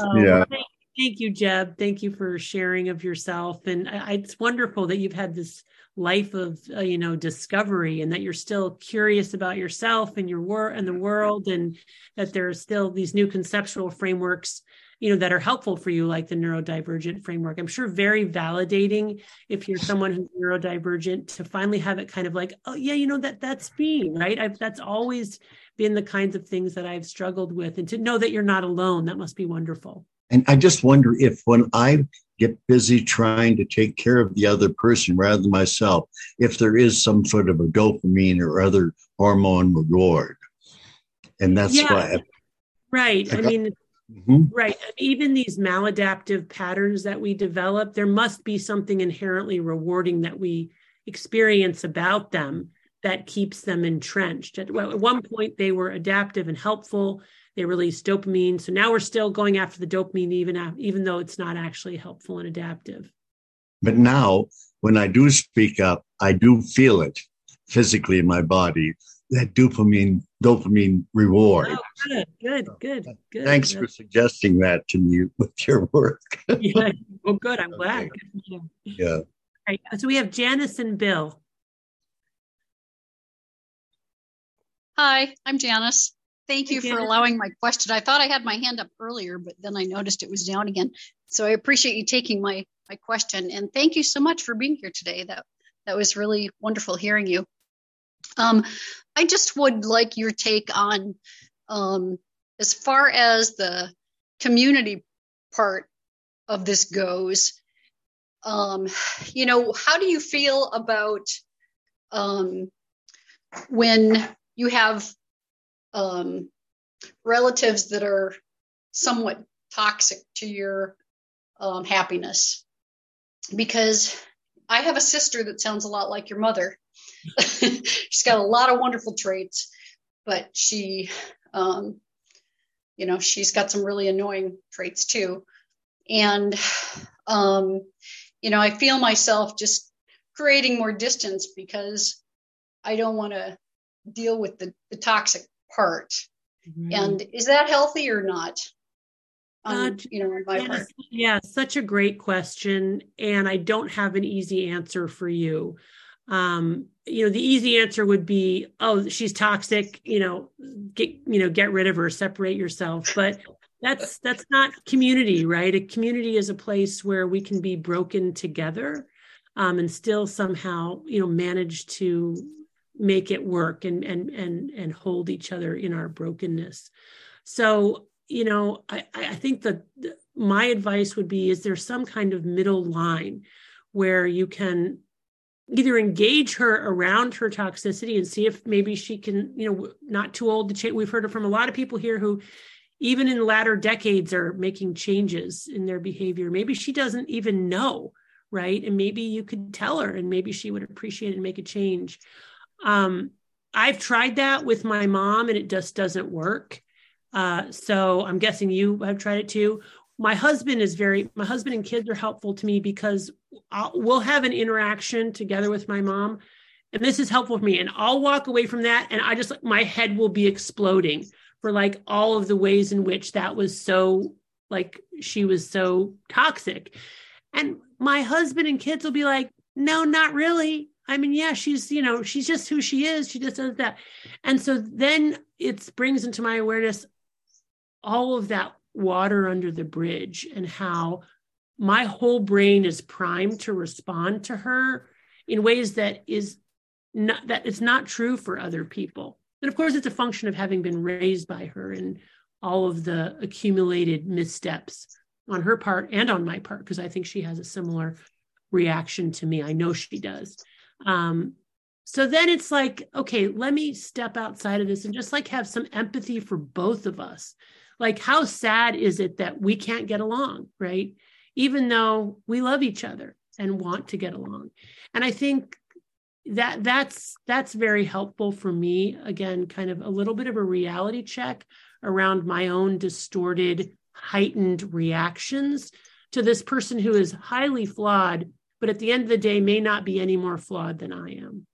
oh, yeah. Thank, thank, you, Jeb. Thank you for sharing of yourself, and I, it's wonderful that you've had this life of uh, you know discovery and that you're still curious about yourself and your work and the world and that there are still these new conceptual frameworks you know that are helpful for you like the neurodivergent framework. I'm sure very validating if you're someone who's neurodivergent to finally have it kind of like oh yeah you know that that's me right? I've, that's always been the kinds of things that i've struggled with and to know that you're not alone that must be wonderful. And i just wonder if when i get busy trying to take care of the other person rather than myself if there is some sort of a dopamine or other hormone reward. And that's yeah. why I, right. I, I mean Mm-hmm. Right. Even these maladaptive patterns that we develop, there must be something inherently rewarding that we experience about them that keeps them entrenched. At, at one point, they were adaptive and helpful. They released dopamine. So now we're still going after the dopamine, even, even though it's not actually helpful and adaptive. But now, when I do speak up, I do feel it physically in my body that dopamine dopamine reward. Oh, good, good, good, good. Thanks for suggesting that to me with your work. *laughs* yeah. Well, good. I'm glad. Okay. Yeah. All right. So we have Janice and Bill. Hi, I'm Janice. Thank you Hey, for Janice. allowing my question. I thought I had my hand up earlier, but then I noticed it was down again. So I appreciate you taking my my question and thank you so much for being here today. That that was really wonderful hearing you. Um, I just would like your take on um, as far as the community part of this goes. Um, you know, how do you feel about um, when you have um, relatives that are somewhat toxic to your um, happiness. Because I have a sister that sounds a lot like your mother. *laughs* She's got a lot of wonderful traits, but she, um, you know, she's got some really annoying traits too. And, um, you know, I feel myself just creating more distance because I don't want to deal with the, the toxic part. And is that healthy or not? Uh, Um, you know, my part. yeah, such a great question. And I don't have an easy answer for you. Um, you know, the easy answer would be, oh, she's toxic, you know, get, you know, get rid of her, separate yourself. But that's that's not community, right? A community is a place where we can be broken together um, and still somehow, you know, manage to make it work and and and and hold each other in our brokenness. So you know, I, I think that my advice would be is there some kind of middle line where you can either engage her around her toxicity and see if maybe she can, you know, not too old to change. We've heard it from a lot of people here who, even in latter decades, are making changes in their behavior. Maybe she doesn't even know, right? And maybe you could tell her and maybe she would appreciate and make a change. Um, I've tried that with my mom and it just doesn't work. Uh, so I'm guessing you have tried it too. My husband is very, my husband and kids are helpful to me because I'll, we'll have an interaction together with my mom. And this is helpful for me. And I'll walk away from that and I just, my head will be exploding for like all of the ways in which that was so, like, she was so toxic. And my husband and kids will be like, no, not really. I mean, yeah, she's, you know, she's just who she is. She just does that. And so then it brings into my awareness all of that water under the bridge and how my whole brain is primed to respond to her in ways that is not that it's not true for other people. And of course, it's a function of having been raised by her and all of the accumulated missteps on her part and on my part, because I think she has a similar reaction to me. I know she does. Um, so then it's like, okay, let me step outside of this and just like have some empathy for both of us. Like, how sad is it that we can't get along, right? Even though we love each other and want to get along. And I think that that's that's very helpful for me again kind of a little bit of a reality check around my own distorted heightened reactions to this person who is highly flawed but at the end of the day may not be any more flawed than i am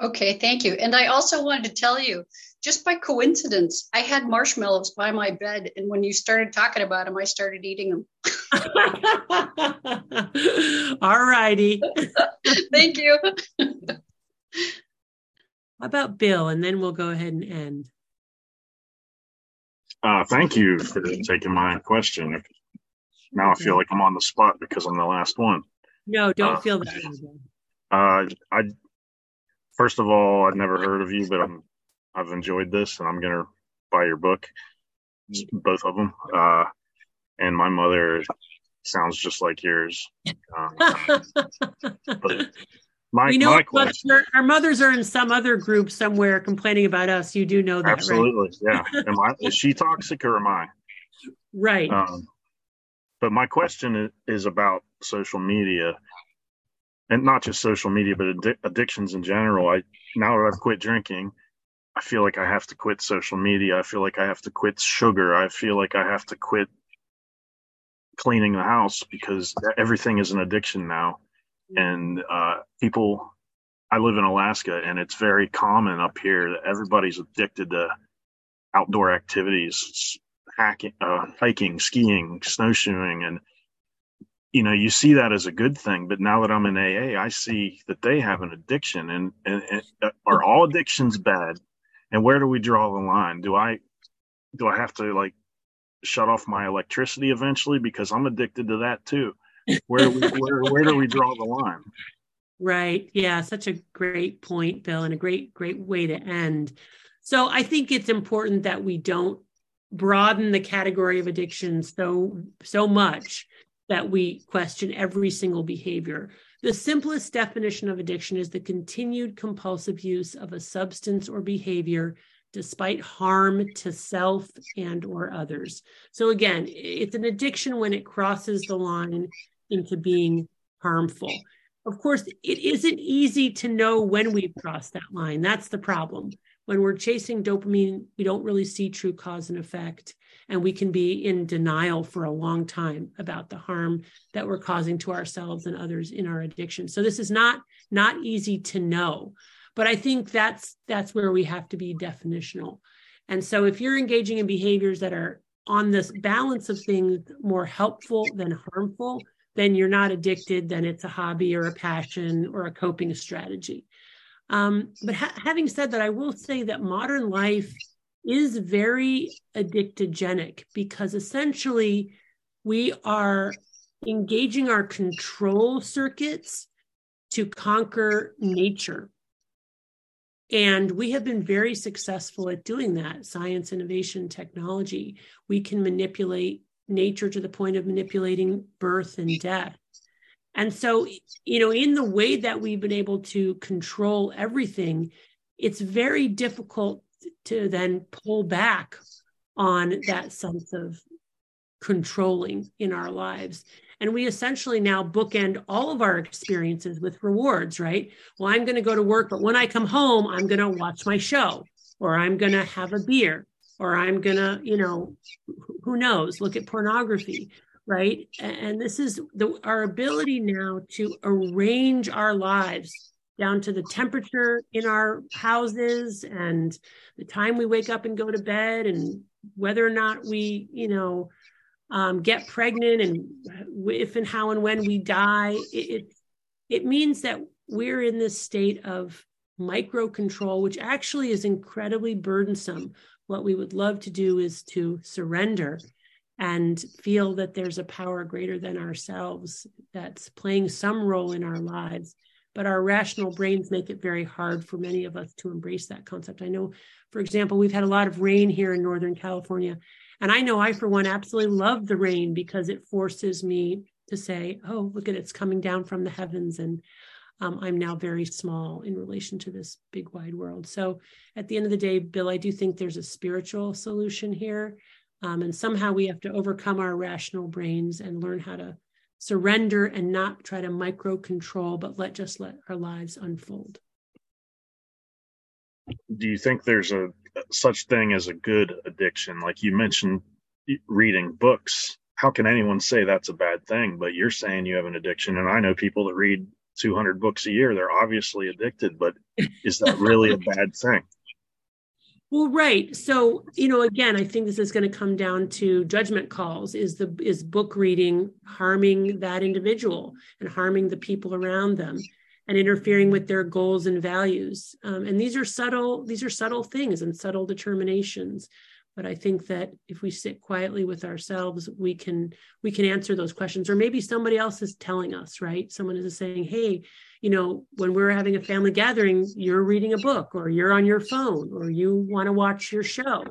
Okay, thank you. And I also wanted to tell you, just by coincidence, I had marshmallows by my bed, and when you started talking about them, I started eating them. *laughs* all righty *laughs* thank you. how about bill and then we'll go ahead and end Uh, thank you for taking my question. Now I feel like I'm on the spot because I'm the last one. no don't Uh, feel that. Uh, I first of all, I'd never heard of you, but I'm I've enjoyed this, and I'm gonna buy your book, both of them. Uh, and my mother sounds just like yours. Um, *laughs* but my we know my our, question, mother- our mothers are in some other group somewhere complaining about us you do know that absolutely, yeah. Am I is she *laughs* toxic or am I? right right Um, but my question is about social media, and not just social media, but addi- addictions in general. I now that I've quit drinking, I feel like I have to quit social media. I feel like I have to quit sugar. I feel like I have to quit cleaning the house because everything is an addiction now, and uh, people I live in Alaska and it's very common up here that everybody's addicted to outdoor activities, hacking, uh, hiking, skiing, snowshoeing, and you know you see that as a good thing. But now that I'm in AA, I see that they have an addiction, and, and, and uh, are all addictions bad? And where do we draw the line? Do I do I have to like shut off my electricity eventually because I'm addicted to that too? Where do we, *laughs* where where do we draw the line? Right. Yeah. Such a great point, Bill, and a great, great way to end. So I think it's important that we don't broaden the category of addiction so so much that we question every single behavior. The simplest definition of addiction is the continued compulsive use of a substance or behavior despite harm to self and or others. So again, it's an addiction when it crosses the line into being harmful. Of course, it isn't easy to know when we've crossed that line. That's the problem. When we're chasing dopamine, we don't really see true cause and effect. And we can be in denial for a long time about the harm that we're causing to ourselves and others in our addiction. So this is not not easy to know. But I think that's that's where we have to be definitional. And so if you're engaging in behaviors that are on this balance of things more helpful than harmful, then you're not addicted, then it's a hobby or a passion or a coping strategy. Um, but ha- having said that, I will say that modern life is very addictogenic because essentially we are engaging our control circuits to conquer nature. And we have been very successful at doing that science, innovation, technology. We can manipulate nature to the point of manipulating birth and death. And so, you know, in the way that we've been able to control everything, it's very difficult to then pull back on that sense of controlling in our lives. And we essentially now bookend all of our experiences with rewards, right? Well, I'm going to go to work, but when I come home, I'm going to watch my show or I'm going to have a beer or I'm going to, you know, who knows, look at pornography, right? And this is the, our ability now to arrange our lives down to the temperature in our houses and the time we wake up and go to bed and whether or not we, you know, um, get pregnant and if and how and when we die. It, it, it means that we're in this state of micro control, which actually is incredibly burdensome. What we would love to do is to surrender and feel that there's a power greater than ourselves that's playing some role in our lives but our rational brains make it very hard for many of us to embrace that concept. I know, for example, we've had a lot of rain here in Northern California. And I know I, for one, absolutely love the rain because it forces me to say, oh, look at it, it's coming down from the heavens. And um, I'm now very small in relation to this big wide world. So at the end of the day, Bill, I do think there's a spiritual solution here. Um, and somehow we have to overcome our rational brains and learn how to surrender and not try to micro control, but let just let our lives unfold. Do you think there's a such thing as a good addiction? Like you mentioned reading books. How can anyone say that's a bad thing? But you're saying you have an addiction, and I know people that read 200 books a year. They're obviously addicted, but is that really a bad thing? Well, right. So, you know, again, I think this is going to come down to judgment calls. Is the is book reading harming that individual and harming the people around them and interfering with their goals and values? Um, and these are subtle, these are subtle things and subtle determinations. But I think that if we sit quietly with ourselves, we can we can answer those questions. Or maybe somebody else is telling us, right? Someone is saying, hey, you know, when we're having a family gathering, you're reading a book or you're on your phone or you want to watch your show.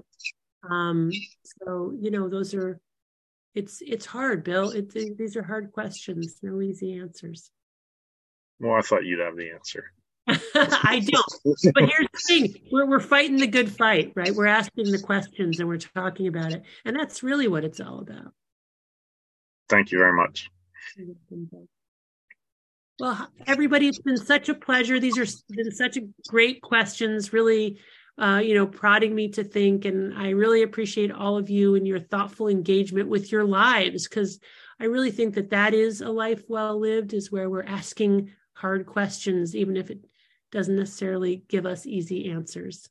Um, so, you know, those are, it's, it's hard, Bill. It, these are hard questions, no easy answers. Well, I thought you'd have the answer. *laughs* I don't. But here's the thing we're, we're fighting the good fight, right? We're asking the questions and we're talking about it. And that's really what it's all about. Thank you very much. Well, everybody, it's been such a pleasure. These are been such great questions, really, uh, you know, prodding me to think. And I really appreciate all of you and your thoughtful engagement with your lives, because I really think that that is a life well lived, is where we're asking hard questions, even if it doesn't necessarily give us easy answers.